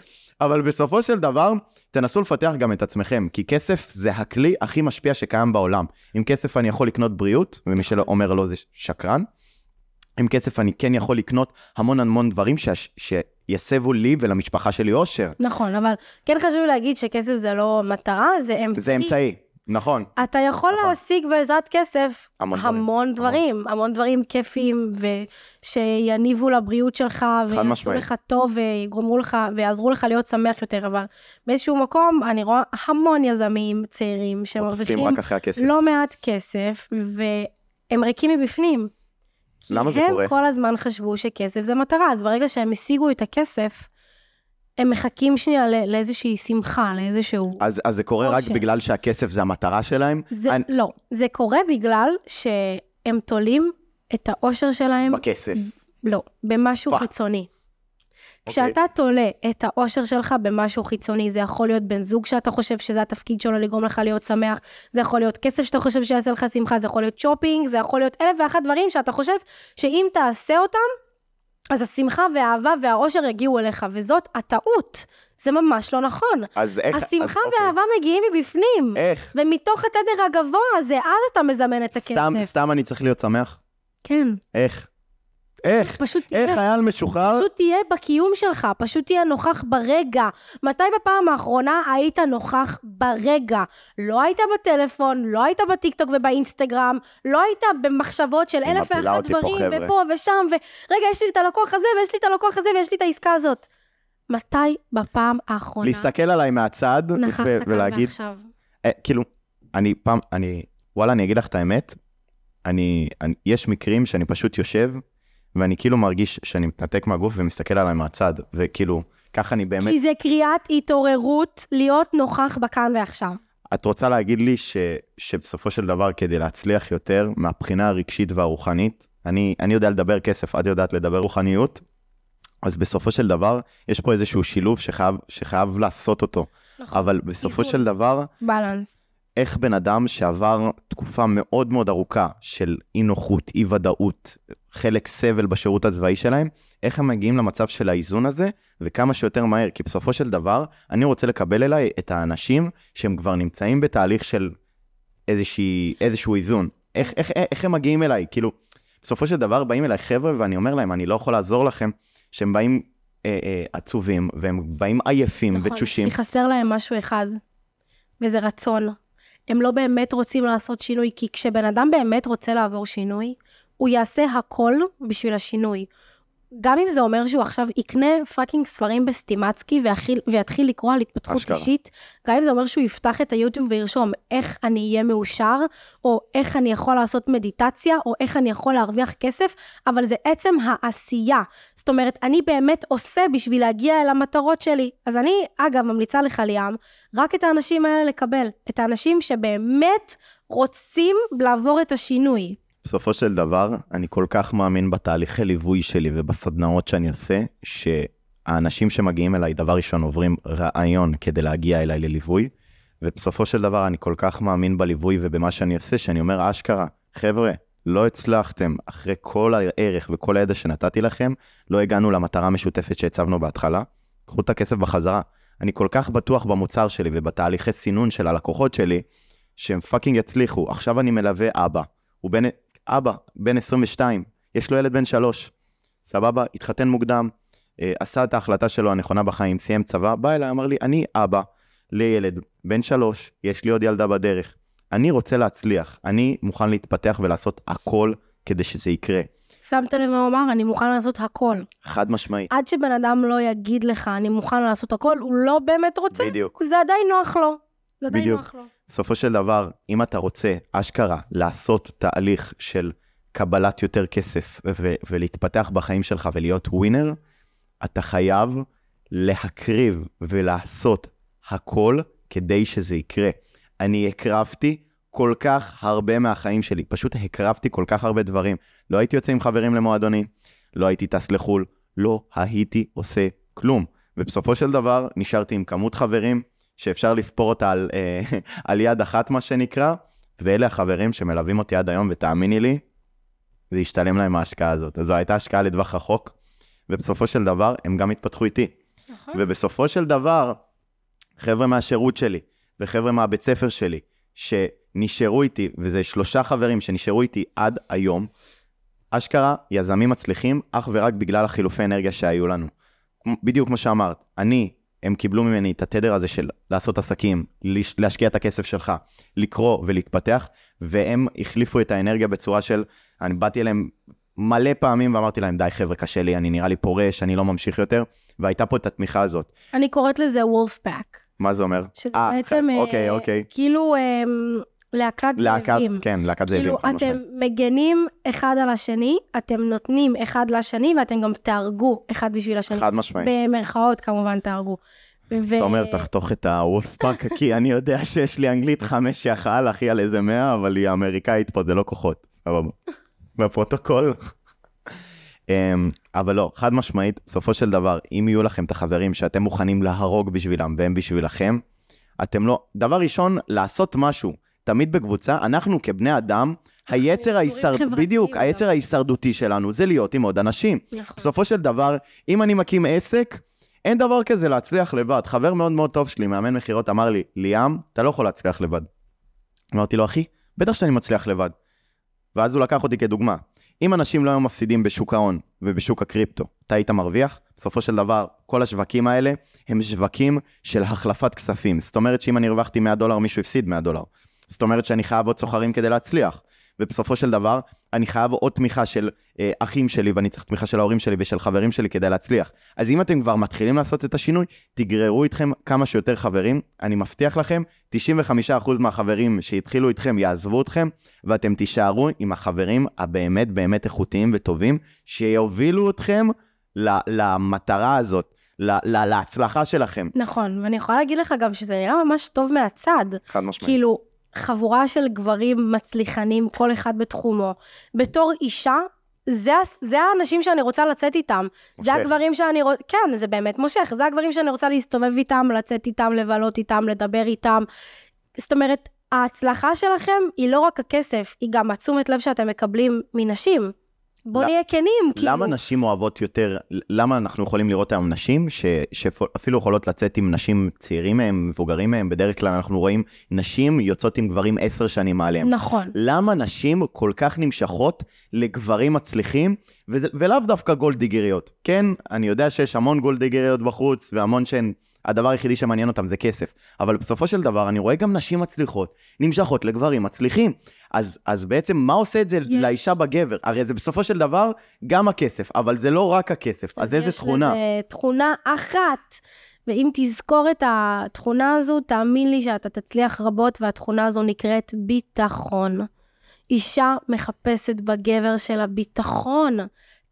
אבל בסופו של דבר, תנסו לפתח גם את עצמכם, כי כסף זה הכלי הכי משפיע שקיים בעולם. עם כסף אני יכול לקנות בריאות, ומי שלא אומר לא זה שקרן. עם כסף אני כן יכול לקנות המון המון דברים ש- שיסבו לי ולמשפחה שלי אושר. נכון, אבל כן חשוב להגיד שכסף זה לא מטרה, זה אמצעי. זה אמצעי, נכון. אתה יכול נכון. להשיג בעזרת כסף המון דברים. המון דברים, המון דברים כיפיים, ושיניבו לבריאות שלך, ויעשו. לך טוב, ויגרמו לך, ויעזרו לך להיות שמח יותר, אבל באיזשהו מקום אני רואה המון יזמים צעירים שמרוויחים. לא מעט כסף, והם ריקים מבפנים. למה זה כי הם קורה? כל הזמן חשבו שכסף זה מטרה, אז ברגע שהם השיגו את הכסף, הם מחכים שנייה לא- לאיזושהי שמחה, לאיזשהו... אז, אז זה קורה רק אושר. בגלל שהכסף זה המטרה שלהם? זה, אני- לא, זה קורה בגלל שהם תולים את האושר שלהם, בכסף. לא, במשהו fuck. חיצוני. אוקיי. כשאתה תולה את האושר שלך במשהו חיצוני, זה יכול להיות בן זוג שאתה חושב שזה התפקיד שלו לגרום לך להיות שמח, זה יכול להיות כסף שאתה חושב שיעשה לך שמחה, זה יכול להיות שופינג, זה יכול להיות אלף ואחת דברים שאתה חושב שאם תעשה אותם, אז השמחה והאהבה והאושר יגיעו אליך, וזאת הטעות. זה ממש לא נכון. אז איך... השמחה אז, אוקיי. והאהבה מגיעים מבפנים. איך? ומתוך התדר הגבוה הזה, אז אתה מזמן את הכסף. סתם, סתם אני צריך להיות שמח? כן. איך? איך? פשוט תהיה, איך חייל משוחרר? פשוט תהיה בקיום שלך, פשוט תהיה נוכח ברגע. מתי בפעם האחרונה היית נוכח ברגע? לא היית בטלפון, לא היית בטיקטוק ובאינסטגרם, לא היית במחשבות של אלף ואחת פה, דברים. ופה ושם, ורגע, יש לי את הלקוח הזה, ויש לי את הלקוח הזה, ויש לי את העסקה הזאת. מתי בפעם האחרונה להסתכל עליי מהצד נכחת ו- כאן ולהגיד, ועכשיו? אה, כאילו, אני פעם, אני, וואלה, אני אגיד לך את האמת, אני, אני, יש מקרים שאני פשוט יושב, ואני כאילו מרגיש שאני מתנתק מהגוף ומסתכל עליי מהצד, וכאילו, ככה אני באמת... כי זה קריאת התעוררות להיות נוכח בכאן ועכשיו. את רוצה להגיד לי ש, שבסופו של דבר, כדי להצליח יותר מהבחינה הרגשית והרוחנית, אני, אני יודע לדבר כסף, את יודעת לדבר רוחניות, אז בסופו של דבר, יש פה איזשהו שילוב שחייב, שחייב לעשות אותו. נכון. אבל בסופו איזון. של דבר, בלנס. איך בן אדם שעבר תקופה מאוד מאוד ארוכה של אי נוחות, אי ודאות, חלק סבל בשירות הצבאי שלהם, איך הם מגיעים למצב של האיזון הזה, וכמה שיותר מהר. כי בסופו של דבר, אני רוצה לקבל אליי את האנשים שהם כבר נמצאים בתהליך של איזושהי, איזשהו איזון. איך, איך, איך, איך הם מגיעים אליי? כאילו, בסופו של דבר באים אליי חבר'ה ואני אומר להם, אני לא יכול לעזור לכם, שהם באים אה, אה, עצובים, והם באים עייפים נכון, ותשושים. כי חסר להם משהו אחד, וזה רצון. הם לא באמת רוצים לעשות שינוי, כי כשבן אדם באמת רוצה לעבור שינוי, הוא יעשה הכל בשביל השינוי. גם אם זה אומר שהוא עכשיו יקנה fucking ספרים בסטימצקי ויחיל, ויתחיל לקרוא על התפתחות אשכרה. אישית, גם אם זה אומר שהוא יפתח את היוטיוב וירשום איך אני אהיה מאושר, או איך אני יכול לעשות מדיטציה, או איך אני יכול להרוויח כסף, אבל זה עצם העשייה. זאת אומרת, אני באמת עושה בשביל להגיע אל המטרות שלי. אז אני, אגב, ממליצה לך, ליאם, רק את האנשים האלה לקבל. את האנשים שבאמת רוצים לעבור את השינוי. בסופו של דבר, אני כל כך מאמין בתהליכי ליווי שלי ובסדנאות שאני עושה, שהאנשים שמגיעים אליי, דבר ראשון, עוברים רעיון כדי להגיע אליי לליווי, ובסופו של דבר אני כל כך מאמין בליווי ובמה שאני עושה, שאני אומר, אשכרה, חבר'ה, לא הצלחתם, אחרי כל הערך וכל הידע שנתתי לכם, לא הגענו למטרה המשותפת שהצבנו בהתחלה, קחו את הכסף בחזרה. אני כל כך בטוח במוצר שלי ובתהליכי סינון של הלקוחות שלי, שהם fucking יצליחו. עכשיו אני מלווה אבא. הוא בן, אבא, בן 22, יש לו ילד בן 3. סבבה, התחתן מוקדם, אה, עשה את ההחלטה שלו הנכונה בחיים, סיים צבא, בא אליי, אמר לי, אני אבא לילד בן 3, יש לי עוד ילדה בדרך. אני רוצה להצליח, אני מוכן להתפתח ולעשות הכל כדי שזה יקרה. שמת לב מה הוא אמר? אני מוכן לעשות הכל. חד משמעית. עד שבן אדם לא יגיד לך, אני מוכן לעשות הכל, הוא לא באמת רוצה. בדיוק. זה עדיין נוח לו. זה עדיין בדיוק. נוח לו. בסופו של דבר, אם אתה רוצה, אשכרה, לעשות תהליך של קבלת יותר כסף ו- ולהתפתח בחיים שלך ולהיות ווינר, אתה חייב להקריב ולעשות הכל כדי שזה יקרה. אני הקרבתי כל כך הרבה מהחיים שלי, פשוט הקרבתי כל כך הרבה דברים. לא הייתי יוצא עם חברים למועדונים, לא הייתי טס לחו"ל, לא הייתי עושה כלום. ובסופו של דבר, נשארתי עם כמות חברים שאפשר לספור אותה על, אה, *laughs* על יד אחת, מה שנקרא, ואלה החברים שמלווים אותי עד היום, ותאמיני לי, זה ישתלם להם ההשקעה הזאת. אז זו הייתה השקעה לטווח רחוק, ובסופו של דבר, הם גם התפתחו איתי. נכון. ובסופו של דבר, חבר'ה מהשירות שלי, וחבר'ה מהבית ספר שלי, שנשארו איתי, וזה שלושה חברים שנשארו איתי עד היום, אשכרה יזמים מצליחים אך ורק בגלל החילופי אנרגיה שהיו לנו. בדיוק כמו שאמרת, אני, הם קיבלו ממני את התדר הזה של לעשות עסקים, להשקיע את הכסף שלך, לקרוא ולהתפתח, והם החליפו את האנרגיה בצורה של, אני באתי אליהם מלא פעמים ואמרתי להם, די חבר'ה, קשה לי, אני נראה לי פורש, אני לא ממשיך יותר, והייתה פה את התמיכה הזאת. אני קוראת לזה wolf pack. מה זה אומר? שזה אה, בעצם... ח- אה, אוקיי, אוקיי. כאילו אה, להקת להקת, זאבים. כן, להקת זאבים, כאילו, חד משמעית. מגנים אחד על השני, אתם נותנים אחד לשני, ואתם גם תהרגו אחד בשביל השני. חד משמעית. במרכאות כמובן תהרגו. ו... אתה אומר, תחתוך את ה wolf pack, כי אני יודע שיש לי אנגלית חמש יח"ל, אחי, על איזה מאה, אבל היא אמריקאית פה, זה לא כוחות, סבבה. בפרוטוקול. אמ, אבל לא, חד משמעית, בסופו של דבר, אם יהיו לכם את החברים שאתם מוכנים להרוג בשבילם והם בשבילכם, אתם לא... דבר ראשון, לעשות משהו. תמיד בקבוצה, אנחנו כבני אדם, היצר ההישרד... בדיוק, גם. היצר ההישרדותי שלנו זה להיות עם עוד אנשים. נכון. בסופו של דבר, אם אני מקים עסק, אין דבר כזה להצליח לבד. חבר מאוד מאוד טוב שלי, מאמן מכירות, אמר לי, ליאם, אתה לא יכול להצליח לבד. אמרתי לו, אחי, בטח שאני מצליח לבד. ואז הוא לקח אותי כדוגמה. אם אנשים לא היו מפסידים בשוק ההון ובשוק הקריפטו, אתה היית מרוויח? בסופו של דבר, כל השווקים האלה הם שווקים של החלפת כספים. זאת אומרת שאם אני הרווחתי 100 דולר, מישהו הפסיד 100 דולר. זאת אומרת שאני חייב עוד סוחרים כדי להצליח. ובסופו של דבר, אני חייב עוד תמיכה של אה, אחים שלי, ואני צריך תמיכה של ההורים שלי ושל חברים שלי כדי להצליח. אז אם אתם כבר מתחילים לעשות את השינוי, תגררו איתכם כמה שיותר חברים. אני מבטיח לכם, 95% מהחברים שהתחילו איתכם יעזבו אתכם, ואתם תישארו עם החברים הבאמת באמת איכותיים וטובים, שיובילו אתכם ל- למטרה הזאת, ל- ל- להצלחה שלכם. נכון, ואני יכולה להגיד לך גם שזה נראה ממש טוב מהצד. חד משמעית. כאילו, חבורה של גברים מצליחנים, כל אחד בתחומו. בתור אישה, זה, זה האנשים שאני רוצה לצאת איתם. זה מושך. הגברים שאני רוצה, כן, זה באמת מושך. זה הגברים שאני רוצה להסתובב איתם, לצאת איתם, לבלות איתם, לדבר איתם. זאת אומרת, ההצלחה שלכם היא לא רק הכסף, היא גם התשומת לב שאתם מקבלים מנשים. בוא נהיה כנים, כאילו. למה נשים אוהבות יותר, למה אנחנו יכולים לראות היום נשים ש, שאפילו יכולות לצאת עם נשים צעירים מהם, מבוגרים מהם, בדרך כלל אנחנו רואים נשים יוצאות עם גברים עשר שנים מעליהם. נכון. למה נשים כל כך נמשכות לגברים מצליחים, וזה, ולאו דווקא גולדיגריות. כן, אני יודע שיש המון גולדיגריות בחוץ, והמון שהן הדבר היחידי שמעניין אותם זה כסף. אבל בסופו של דבר, אני רואה גם נשים מצליחות, נמשכות לגברים מצליחים. אז, אז בעצם, מה עושה את זה יש. לאישה בגבר? הרי זה בסופו של דבר גם הכסף, אבל זה לא רק הכסף. אז איזה תכונה? יש לזה תכונה אחת. ואם תזכור את התכונה הזו, תאמין לי שאתה תצליח רבות, והתכונה הזו נקראת ביטחון. אישה מחפשת בגבר שלה ביטחון.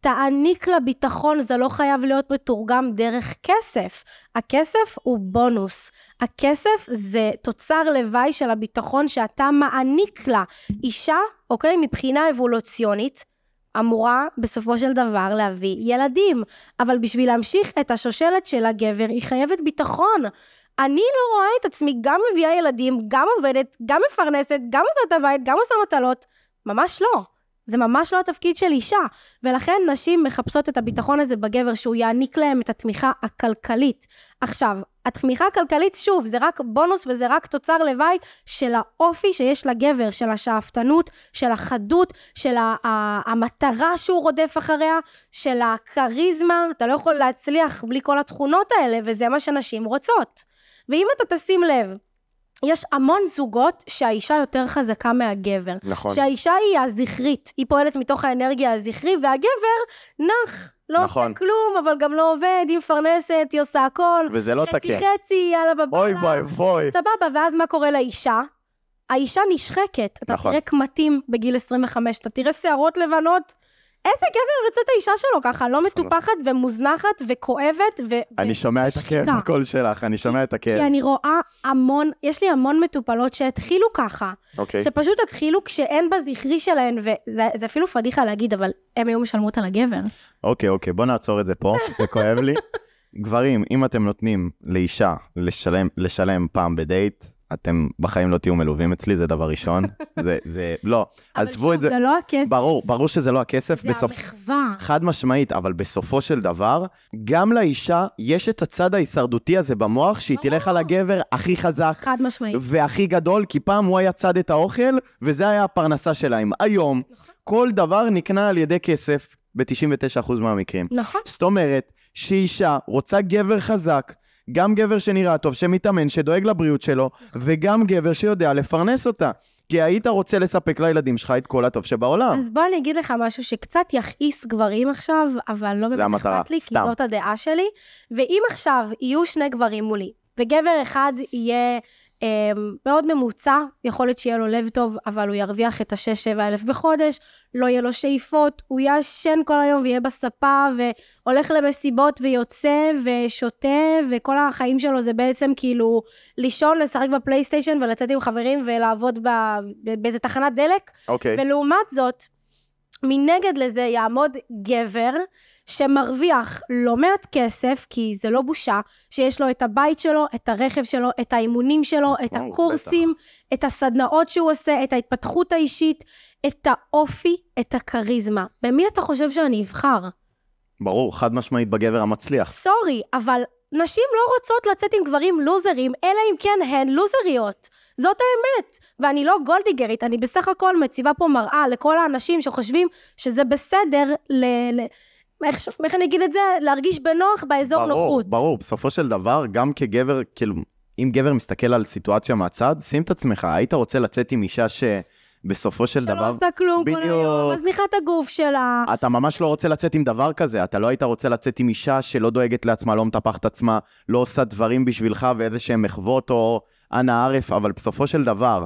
תעניק לה ביטחון, זה לא חייב להיות מתורגם דרך כסף. הכסף הוא בונוס. הכסף זה תוצר לוואי של הביטחון שאתה מעניק לה. אישה, אוקיי, מבחינה אבולוציונית, אמורה בסופו של דבר להביא ילדים, אבל בשביל להמשיך את השושלת של הגבר היא חייבת ביטחון. אני לא רואה את עצמי גם מביאה ילדים, גם עובדת, גם מפרנסת, גם עושה את הבית, גם עושה מטלות. ממש לא. זה ממש לא התפקיד של אישה. ולכן נשים מחפשות את הביטחון הזה בגבר, שהוא יעניק להם את התמיכה הכלכלית. עכשיו, התמיכה הכלכלית, שוב, זה רק בונוס וזה רק תוצר לוואי של האופי שיש לגבר, של השאפתנות, של החדות, של המטרה שהוא רודף אחריה, של הכריזמה. אתה לא יכול להצליח בלי כל התכונות האלה, וזה מה שנשים רוצות. ואם אתה תשים לב, יש המון זוגות שהאישה יותר חזקה מהגבר. נכון. שהאישה היא הזכרית, היא פועלת מתוך האנרגיה הזכרי, והגבר נח, לא נכון. עושה כלום, אבל גם לא עובד, היא מפרנסת, היא עושה הכל. וזה לא חצי תקין. חצי, יאללה בבאללה. אוי ואבוי. סבבה, ואז מה קורה לאישה? האישה נשחקת. אתה נכון. תראה קמטים בגיל 25, אתה תראה שערות לבנות. איזה גבר ירצה את האישה שלו ככה, לא מטופחת ומוזנחת וכואבת ו... אני שומע את הכאב. בקול שלך, אני שומע את הכאב. כי אני רואה המון, יש לי המון מטופלות שהתחילו ככה. אוקיי. שפשוט התחילו כשאין בזכרי שלהן, וזה זה אפילו פדיחה להגיד, אבל הם היו משלמות על הגבר. אוקיי, אוקיי, בוא נעצור את זה פה, זה כואב לי. *laughs* גברים, אם אתם נותנים לאישה לשלם, לשלם פעם בדייט, אתם בחיים לא תהיו מלווים אצלי, זה דבר ראשון. *laughs* זה, זה, לא, עזבו את זה. אבל שוב, זה לא הכסף, ברור, ברור שזה לא הכסף, זה בסוף... המחווה. חד משמעית, אבל בסופו של דבר, גם לאישה יש את הצד ההישרדותי הזה במוח, שהיא ברור. תלך על הגבר הכי חזק חד משמעית. והכי גדול, כי פעם הוא היה צד את האוכל, וזה היה הפרנסה שלהם. היום, כל דבר נקנה על ידי כסף, ב-99% מהמקרים. נכון. זאת אומרת, שאישה רוצה גבר חזק, גם גבר שנראה טוב, שמתאמן, שדואג לבריאות שלו, וגם גבר שיודע לפרנס אותה. כי היית רוצה לספק לילדים שלך את כל הטוב שבעולם. אז בוא אני אגיד לך משהו שקצת יכעיס גברים עכשיו, אבל לא באמת אכפת לי, כי סתם. זאת הדעה שלי. ואם עכשיו יהיו שני גברים מולי, וגבר אחד יהיה מאוד ממוצע, יכול להיות שיהיה לו לב טוב, אבל הוא ירוויח את ה-6-7 אלף בחודש, לא יהיה לו שאיפות, הוא ישן כל היום ויהיה בספה, והולך למסיבות ויוצא ושותה, וכל החיים שלו זה בעצם כאילו לישון, לשחק בפלייסטיישן ולצאת עם חברים ולעבוד באיזה תחנת דלק. אוקיי. ולעומת זאת, מנגד לזה יעמוד גבר שמרוויח לא מעט כסף, כי זה לא בושה, שיש לו את הבית שלו, את הרכב שלו, את האימונים שלו, את הקורסים, את הסדנאות שהוא עושה, את ההתפתחות האישית, את האופי, את הכריזמה. במי אתה חושב שאני אבחר? ברור, חד משמעית בגבר המצליח. סורי, אבל נשים לא רוצות לצאת עם גברים לוזרים, אלא אם כן הן לוזריות. זאת האמת. ואני לא גולדיגרית, אני בסך הכל מציבה פה מראה לכל האנשים שחושבים שזה בסדר ל... ל... איך, ש- איך אני אגיד את זה? להרגיש בנוח באזור ברור, נוחות. ברור, בסופו של דבר, גם כגבר, כאילו, אם גבר מסתכל על סיטואציה מהצד, שים את עצמך, היית רוצה לצאת עם אישה שבסופו של שלא דבר... עושה כלום כל. היום, מזניחה את הגוף שלה. אתה ממש לא רוצה לצאת עם דבר כזה, אתה לא היית רוצה לצאת עם אישה שלא דואגת לעצמה, לא מטפחת עצמה, לא עושה דברים בשבילך ואיזה שהם מחוות או אנא ערף, אבל בסופו של דבר,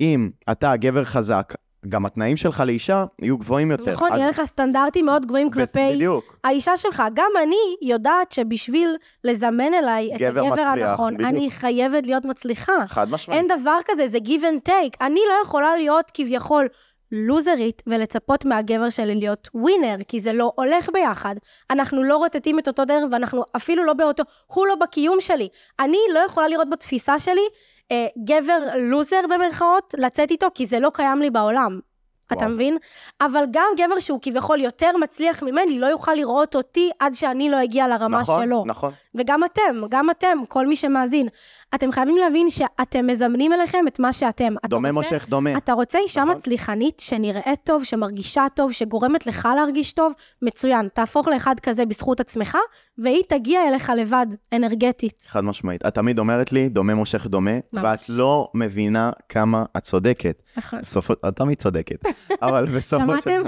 אם אתה גבר חזק, גם התנאים שלך לאישה יהיו גבוהים יותר. נכון, אז- יהיה לך סטנדרטים מאוד גבוהים כלפי בדיוק. האישה שלך. גם אני יודעת שבשביל לזמן אליי את גבר הגבר מצליח, הנכון, בדיוק. אני חייבת להיות מצליחה. חד משמעית. אין דבר כזה, זה give and take. אני לא יכולה להיות כביכול לוזרית ולצפות מהגבר שלי להיות ווינר, כי זה לא הולך ביחד. אנחנו לא רוטטים את אותו דרך ואנחנו אפילו לא באותו, הוא לא בקיום שלי. אני לא יכולה לראות בתפיסה שלי אה, גבר לוזר במרכאות, לצאת איתו, כי זה לא קיים לי בעולם. אתה וואו. מבין? אבל גם גבר שהוא כביכול יותר מצליח ממני, לא יוכל לראות אותי עד שאני לא אגיע לרמה נכון, שלו. נכון. וגם אתם, גם אתם, כל מי שמאזין. אתם חייבים להבין שאתם מזמנים אליכם את מה שאתם. אתה דומה רוצה- מושך דומה. אתה רוצה אישה נכון. מצליחנית שנראית טוב, שמרגישה טוב, שגורמת לך להרגיש טוב? מצוין. תהפוך לאחד כזה בזכות עצמך, והיא תגיע אליך לבד, אנרגטית. חד משמעית. את תמיד אומרת לי, דומה מושך דומה, ממש. ואת לא מבינה כמה את צודקת. נכון. בסופו, את תמיד צודקת. אבל בסופו של... שמעתם?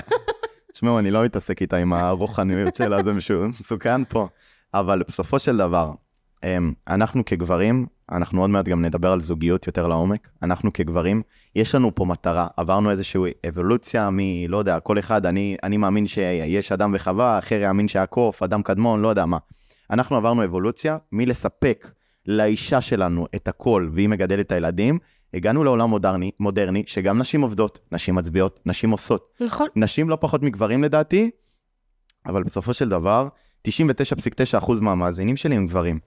תשמעו, אני לא מתעסק איתה עם הרוחניות שלה, זה משהו מסוכן פה. אבל בסופו של דבר, אמ, אנחנו כגברים, אנחנו עוד מעט גם נדבר על זוגיות יותר לעומק, אנחנו כגברים, יש לנו פה מטרה, עברנו איזושהי אבולוציה מ... לא יודע, כל אחד, אני, אני מאמין שיש אדם וחווה, אחר יאמין שהיה קוף, אדם קדמון, לא יודע מה. אנחנו עברנו אבולוציה מלספק לאישה שלנו את הכל, והיא מגדלת את הילדים, הגענו לעולם מודרני, מודרני, שגם נשים עובדות, נשים מצביעות, נשים עושות. נכון. נשים לא פחות מגברים לדעתי, אבל בסופו של דבר, 99.9% מהמאזינים שלי הם גברים.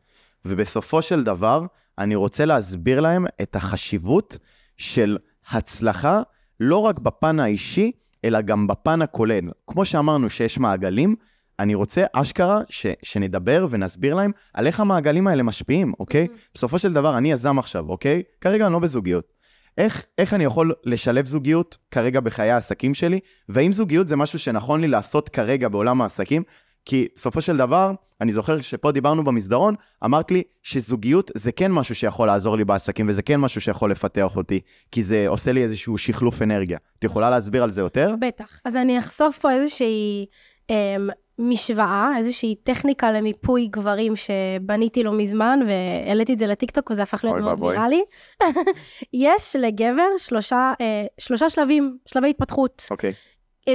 ובסופו של דבר, אני רוצה להסביר להם את החשיבות של הצלחה, לא רק בפן האישי, אלא גם בפן הכולל. כמו שאמרנו שיש מעגלים, אני רוצה אשכרה ש, שנדבר ונסביר להם על איך המעגלים האלה משפיעים, אוקיי? בסופו של דבר, אני יזם עכשיו, אוקיי? כרגע אני לא בזוגיות. איך, איך אני יכול לשלב זוגיות כרגע בחיי העסקים שלי, והאם זוגיות זה משהו שנכון לי לעשות כרגע בעולם העסקים? כי בסופו של דבר, אני זוכר שפה דיברנו במסדרון, אמרת לי שזוגיות זה כן משהו שיכול לעזור לי בעסקים, וזה כן משהו שיכול לפתח אותי, כי זה עושה לי איזשהו שחלוף אנרגיה. את יכולה להסביר על זה יותר? בטח. אז אני אחשוף פה איזושהי אמ, משוואה, איזושהי טכניקה למיפוי גברים שבניתי לא מזמן, והעליתי את זה לטיקטוק וזה הפך להיות מאוד. ויראלי. *laughs* יש לגבר שלושה, אה, שלושה שלבים, שלבי התפתחות. אוקיי.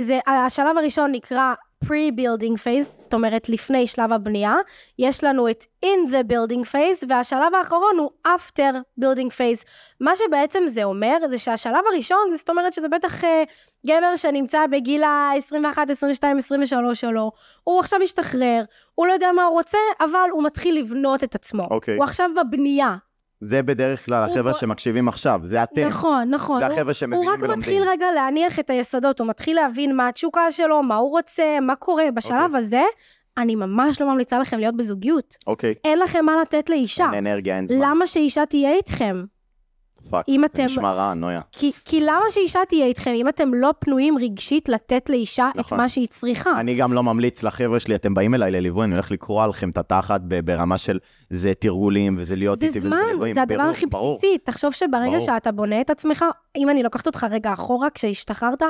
זה, השלב הראשון נקרא pre-building phase, זאת אומרת לפני שלב הבנייה. יש לנו את in the building phase, והשלב האחרון הוא after building phase. מה שבעצם זה אומר, זה שהשלב הראשון, זאת אומרת שזה בטח אה, גבר שנמצא בגיל ה-21, 22, 23 שלו. הוא עכשיו משתחרר, הוא לא יודע מה הוא רוצה, אבל הוא מתחיל לבנות את עצמו. אוקיי. הוא עכשיו בבנייה. זה בדרך כלל החבר'ה בוא- שמקשיבים עכשיו, זה אתם. נכון, נכון. זה החבר'ה שמבינים הוא רק ולומדים. מתחיל רגע להניח את היסודות, הוא מתחיל להבין מה התשוקה שלו, מה הוא רוצה, מה קורה. בשלב אוקיי. הזה, אני ממש לא ממליצה לכם להיות בזוגיות. אוקיי. אין לכם מה לתת לאישה. אין אנרגיה, אין זמן. למה שאישה תהיה איתכם? fuck, אם זה אתם... נשמע רע, נויה. כי, כי למה שאישה תהיה איתכם אם אתם לא פנויים רגשית לתת לאישה את נכון. מה שהיא צריכה? אני גם לא ממליץ לחבר'ה שלי, אתם באים אליי לליווי, אני הולך לקרוע לכם את התחת ברמה של זה תרגולים וזה להיות זה איתי וזה זמן. זה הדבר ברור, הכי ברור. בסיסי. תחשוב שברגע ברור. שאתה בונה את עצמך, אם אני לוקחת אותך רגע אחורה, כשהשתחררת,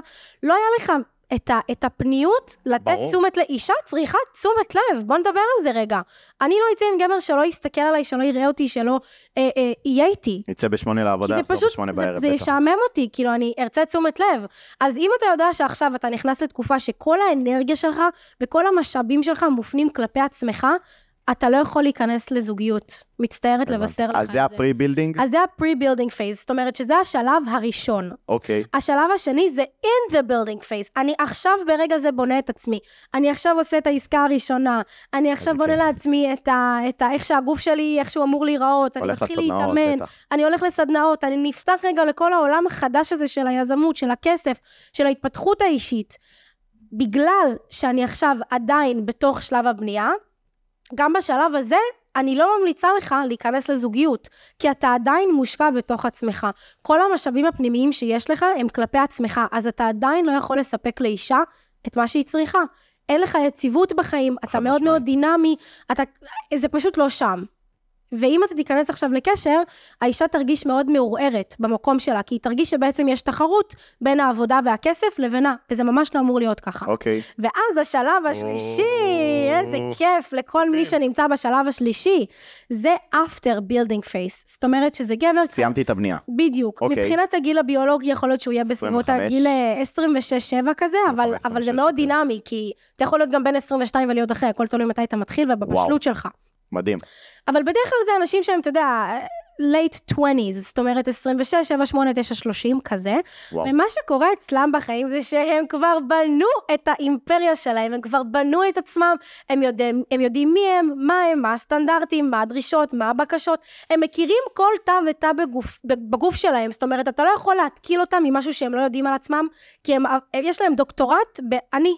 לא היה לך את, ה, את הפניות לתת ברור. תשומת לב. אישה צריכה תשומת לב, בוא נדבר על זה רגע. אני לא אצא עם גבר שלא יסתכל עליי, שלא יראה אותי, שלא אה, אה, יהיה איתי. נצא בשמונה כי לעבודה, זה יחזור פשוט, בשמונה זה, בערב, זה בטח. ישעמם אותי, כאילו, אני ארצה תשומת לב. אז אם אתה יודע שעכשיו אתה נכנס לתקופה שכל האנרגיה שלך וכל המשאבים שלך מופנים כלפי עצמך, אתה לא יכול להיכנס לזוגיות. מצטערת לבשר לך את אז זה ה pre-building? אז זה ה-pre-building phase, זאת אומרת שזה השלב הראשון. אוקיי. השלב השני זה in the building phase. אני עכשיו ברגע זה בונה את עצמי. אני עכשיו עושה את העסקה הראשונה. אני עכשיו איזה בונה כיף. לעצמי את, ה, את ה, איך שהגוף שלי, איך שהוא אמור להיראות. אני מתחיל לסדנאות, להתאמן. בטח. אני הולך לסדנאות, אני נפתח רגע לכל העולם החדש הזה של היזמות, של הכסף, של ההתפתחות האישית. בגלל שאני עכשיו עדיין בתוך שלב הבנייה, גם בשלב הזה, אני לא ממליצה לך להיכנס לזוגיות, כי אתה עדיין מושקע בתוך עצמך. כל המשאבים הפנימיים שיש לך הם כלפי עצמך, אז אתה עדיין לא יכול לספק לאישה את מה שהיא צריכה. אין לך יציבות בחיים, אתה מאוד. מאוד דינמי, אתה, זה פשוט לא שם. ואם אתה תיכנס עכשיו לקשר, האישה תרגיש מאוד מעורערת במקום שלה, כי היא תרגיש שבעצם יש תחרות בין העבודה והכסף לבינה, וזה ממש לא אמור להיות ככה. אוקיי. ואז השלב השלישי, או. איזה כיף לכל מי שנמצא בשלב השלישי, זה after building face. זאת אומרת שזה גבר, סיימתי את הבנייה. בדיוק. אוקיי. מבחינת הגיל הביולוגי יכול להיות שהוא יהיה בסביבות 25. הגיל אה, 26-7 כזה, אבל, 25, אבל זה 26, מאוד כן. דינמי, כי אתה יכול להיות גם בין 22 ולהיות אחרי, הכל תלוי מתי אתה מתחיל ובבשלות וואו. שלך. מדהים. אבל בדרך כלל זה אנשים שהם, אתה יודע, late 20's, זאת אומרת 26, 7, 8, 9, 30, כזה. וואו. ומה שקורה אצלם בחיים זה שהם כבר בנו את האימפריה שלהם, הם כבר בנו את עצמם, הם יודעים, הם יודעים מי הם, מה הם, מה הסטנדרטים, מה הדרישות, מה הבקשות. הם מכירים כל תא ותא בגוף, בגוף שלהם, זאת אומרת, אתה לא יכול להתקיל אותם ממשהו שהם לא יודעים על עצמם, כי הם, יש להם דוקטורט ב"אני".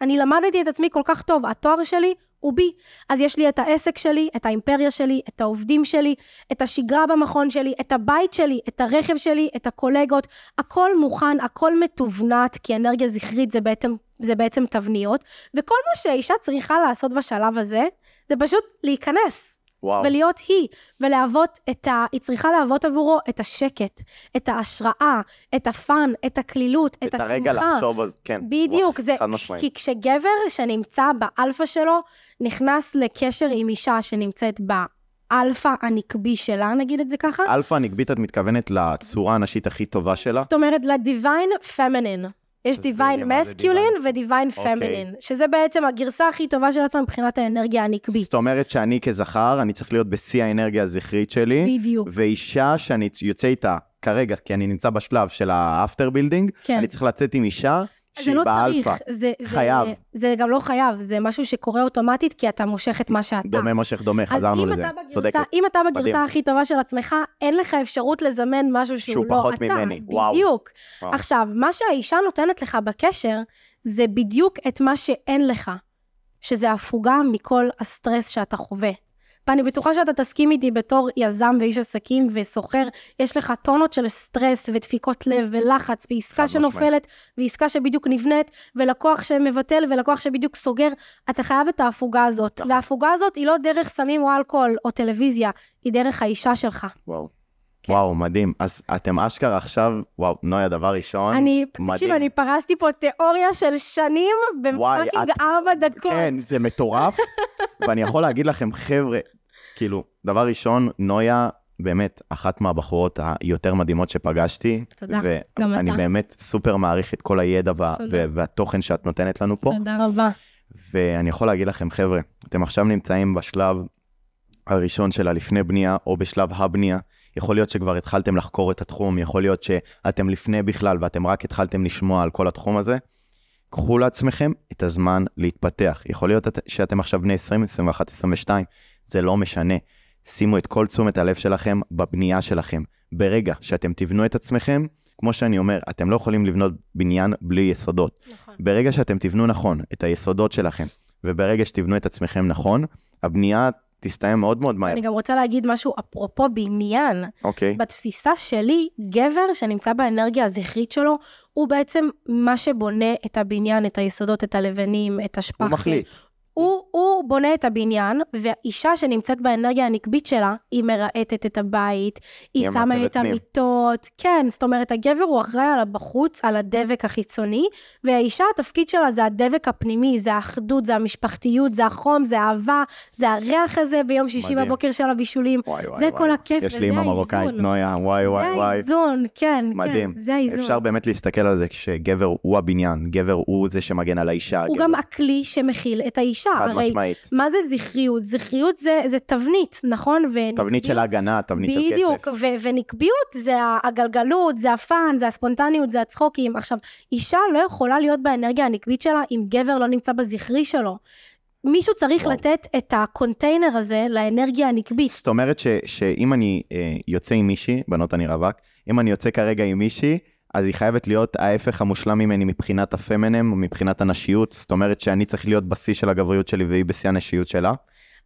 אני למדתי את עצמי כל כך טוב, התואר שלי הוא בי. אז יש לי את העסק שלי, את האימפריה שלי, את העובדים שלי, את השגרה במכון שלי, את הבית שלי, את הרכב שלי, את הקולגות. הכל מוכן, הכל מתובנת, כי אנרגיה זכרית זה בעצם, זה בעצם תבניות, וכל מה שאישה צריכה לעשות בשלב הזה, זה פשוט להיכנס. וואו. ולהיות היא, ולהוות את ה... היא צריכה להוות עבורו את השקט, את ההשראה, את ה fun, את הקלילות, את, את הרגע השמחה. לחשוב על זה, כן. בדיוק, וואו, זה, חד משמעית. כי כשגבר שנמצא באלפא שלו, נכנס לקשר עם אישה שנמצאת באלפא הנקבי שלה, נגיד את זה ככה, אלפא נקבית, את מתכוונת לצורה הנשית הכי טובה שלה? זאת אומרת ל divine feminine. יש divine masculine divine. ו divine. feminine, שזה בעצם הגרסה הכי טובה של עצמה מבחינת האנרגיה הנקבית. זאת אומרת שאני כזכר, אני צריך להיות בשיא האנרגיה הזכרית שלי, בדיוק, ואישה שאני יוצא איתה כרגע, כי אני נמצא בשלב של ה after building, כן. אני צריך לצאת עם אישה זה לא. צריך, זה, זה, חייב. זה גם לא חייב, זה משהו שקורה אוטומטית כי אתה מושך את מה שאתה. דומה מושך דומה, חזרנו לזה. בגרסה, צודקת. אם אתה מדהים. בגרסה הכי טובה של עצמך, אין לך אפשרות לזמן משהו שהוא, שהוא לא פחות אתה. ממני. וואו. בדיוק. וואו. עכשיו, מה שהאישה נותנת לך בקשר, זה בדיוק את מה שאין לך, שזה הפוגה מכל הסטרס שאתה חווה. ואני בטוחה שאתה תסכים איתי בתור יזם ואיש עסקים וסוחר, יש לך טונות של סטרס ודפיקות לב *laughs* ולחץ, ועסקה. שנופלת, ועסקה שבדיוק נבנית, ולקוח שמבטל, ולקוח שבדיוק סוגר, אתה חייב את ההפוגה הזאת. נכון. וההפוגה הזאת היא לא דרך סמים או אלכוהול או טלוויזיה, היא דרך האישה שלך. וואו. כן. וואו, מדהים. אז אתם אשכרה עכשיו, וואו, נויה, דבר ראשון. אני, מדהים. תקשיב, אני פרסתי פה תיאוריה של שנים בפאקינג את- ארבע דקות. כן, זה מטורף. *laughs* ואני יכול להגיד לכם, חבר'ה, כאילו, דבר ראשון, נויה, באמת, אחת מהבחורות היותר מדהימות שפגשתי. תודה, גם ואני אתה. באמת סופר מעריך את כל הידע וה- והתוכן שאת נותנת לנו פה. תודה רבה. ואני יכול להגיד לכם, חבר'ה, אתם עכשיו נמצאים בשלב הראשון של הלפני בנייה, או בשלב הבנייה. יכול להיות שכבר התחלתם לחקור את התחום, יכול להיות שאתם לפני בכלל ואתם רק התחלתם לשמוע על כל התחום הזה. קחו לעצמכם את הזמן להתפתח. יכול להיות שאתם עכשיו בני 20, 21, 22, זה לא משנה. שימו את כל תשומת הלב שלכם בבנייה שלכם. ברגע שאתם תבנו את עצמכם, כמו שאני אומר, אתם לא יכולים לבנות בניין בלי יסודות. נכון. ברגע שאתם תבנו נכון את היסודות שלכם, וברגע שתבנו את עצמכם נכון, הבנייה תסתיים מאוד מאוד מהר. אני גם רוצה להגיד משהו אפרופו בניין. אוקיי, בתפיסה שלי, גבר שנמצא באנרגיה הזכרית שלו, הוא בעצם מה שבונה את הבניין, את היסודות, את הלבנים, את הוא השפכים. מחליט. הוא, הוא בונה את הבניין, והאישה שנמצאת באנרגיה הנקבית שלה, היא מרהטת את הבית, היא שמה את. המיטות, כן, זאת אומרת, הגבר הוא אחראי על הבחוץ, על הדבק החיצוני, והאישה, התפקיד שלה זה הדבק הפנימי, זה האחדות, זה המשפחתיות, זה החום, זה האהבה, זה הריח הזה ביום שישי מדהים. בבוקר של הבישולים. וואי וואי זה וואי. כל הכיף, יש וזה לי אימא האיזון. מרוקאית, נויה, וואי וואי זה וואי. האיזון, כן, מדהים. כן, זה האיזון. אפשר באמת להסתכל על זה שגבר הוא הבניין, גבר הוא זה שמגן על האישה. הוא גבר- גם הכלי שמכיל את האישה. חד הרי משמעית. מה זה זכריות? זכריות זה, זה תבנית, נכון? תבנית ונקביות- של הגנה, תבנית של כסף. בדיוק, ונקביות זה הקלילות, זה ה fun, זה הספונטניות, זה הצחוקים. עכשיו, אישה לא יכולה להיות באנרגיה הנקבית שלה אם גבר לא נמצא בזכרי שלו. מישהו צריך וואו. לתת את הקונטיינר הזה לאנרגיה הנקבית. זאת אומרת ש, שאם אני אה, יוצא עם מישהי, בנות אני רווק, אם אני יוצא כרגע עם מישהי, אז היא חייבת להיות ההפך המושלם ממני מבחינת ה feminine, מבחינת הנשיות, זאת אומרת שאני צריך להיות בשיא של הגבריות שלי והיא בשיא הנשיות שלה,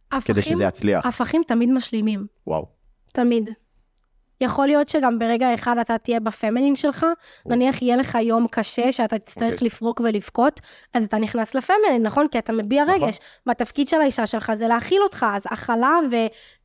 כדי הפכים- שזה יצליח. הפכים תמיד משלימים, וואו. תמיד. יכול להיות שגם ברגע אחד אתה תהיה בפמינין שלך, נניח יהיה לך יום קשה שאתה תצטרך אוקיי. לפרוק ולבכות, אז אתה נכנס לפמינין, נכון? כי אתה מביע נכון. רגש, והתפקיד של האישה שלך זה להכיל אותך, אז הכלה ו-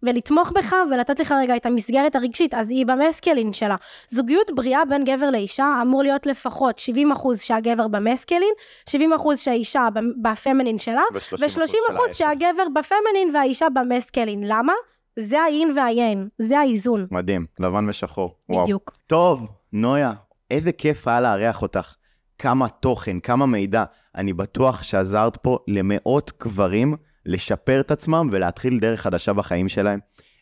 ולתמוך בך ולתת לך רגע את המסגרת הרגשית, אז היא במסקלין שלה. זוגיות בריאה בין גבר לאישה אמור להיות לפחות 70 אחוז שהגבר במסקלין, 70 אחוז שהאישה ב- בפמינין שלה, ו-30 אחוז שהגבר בפמינין והאישה במסקלין. למה? זה האין והיין, זה האיזון. מדהים, לבן ושחור. וואו. בדיוק. טוב, נויה, איזה כיף היה לארח אותך. כמה תוכן, כמה מידע. אני בטוח שעזרת פה למאות גברים לשפר את עצמם ולהתחיל דרך חדשה בחיים שלהם.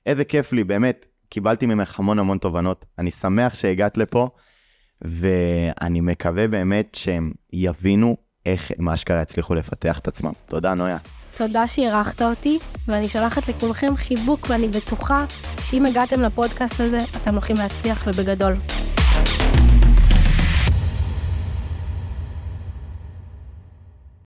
איזה כיף לי, באמת, קיבלתי ממך המון המון תובנות. אני שמח שהגעת לפה, ואני מקווה באמת שהם יבינו איך הם אשכרה יצליחו לפתח את עצמם. תודה, נויה. תודה שאירחת אותי, ואני שולחת לכולכם חיבוק, ואני בטוחה שאם הגעתם לפודקאסט הזה, אתם הולכים להצליח ובגדול.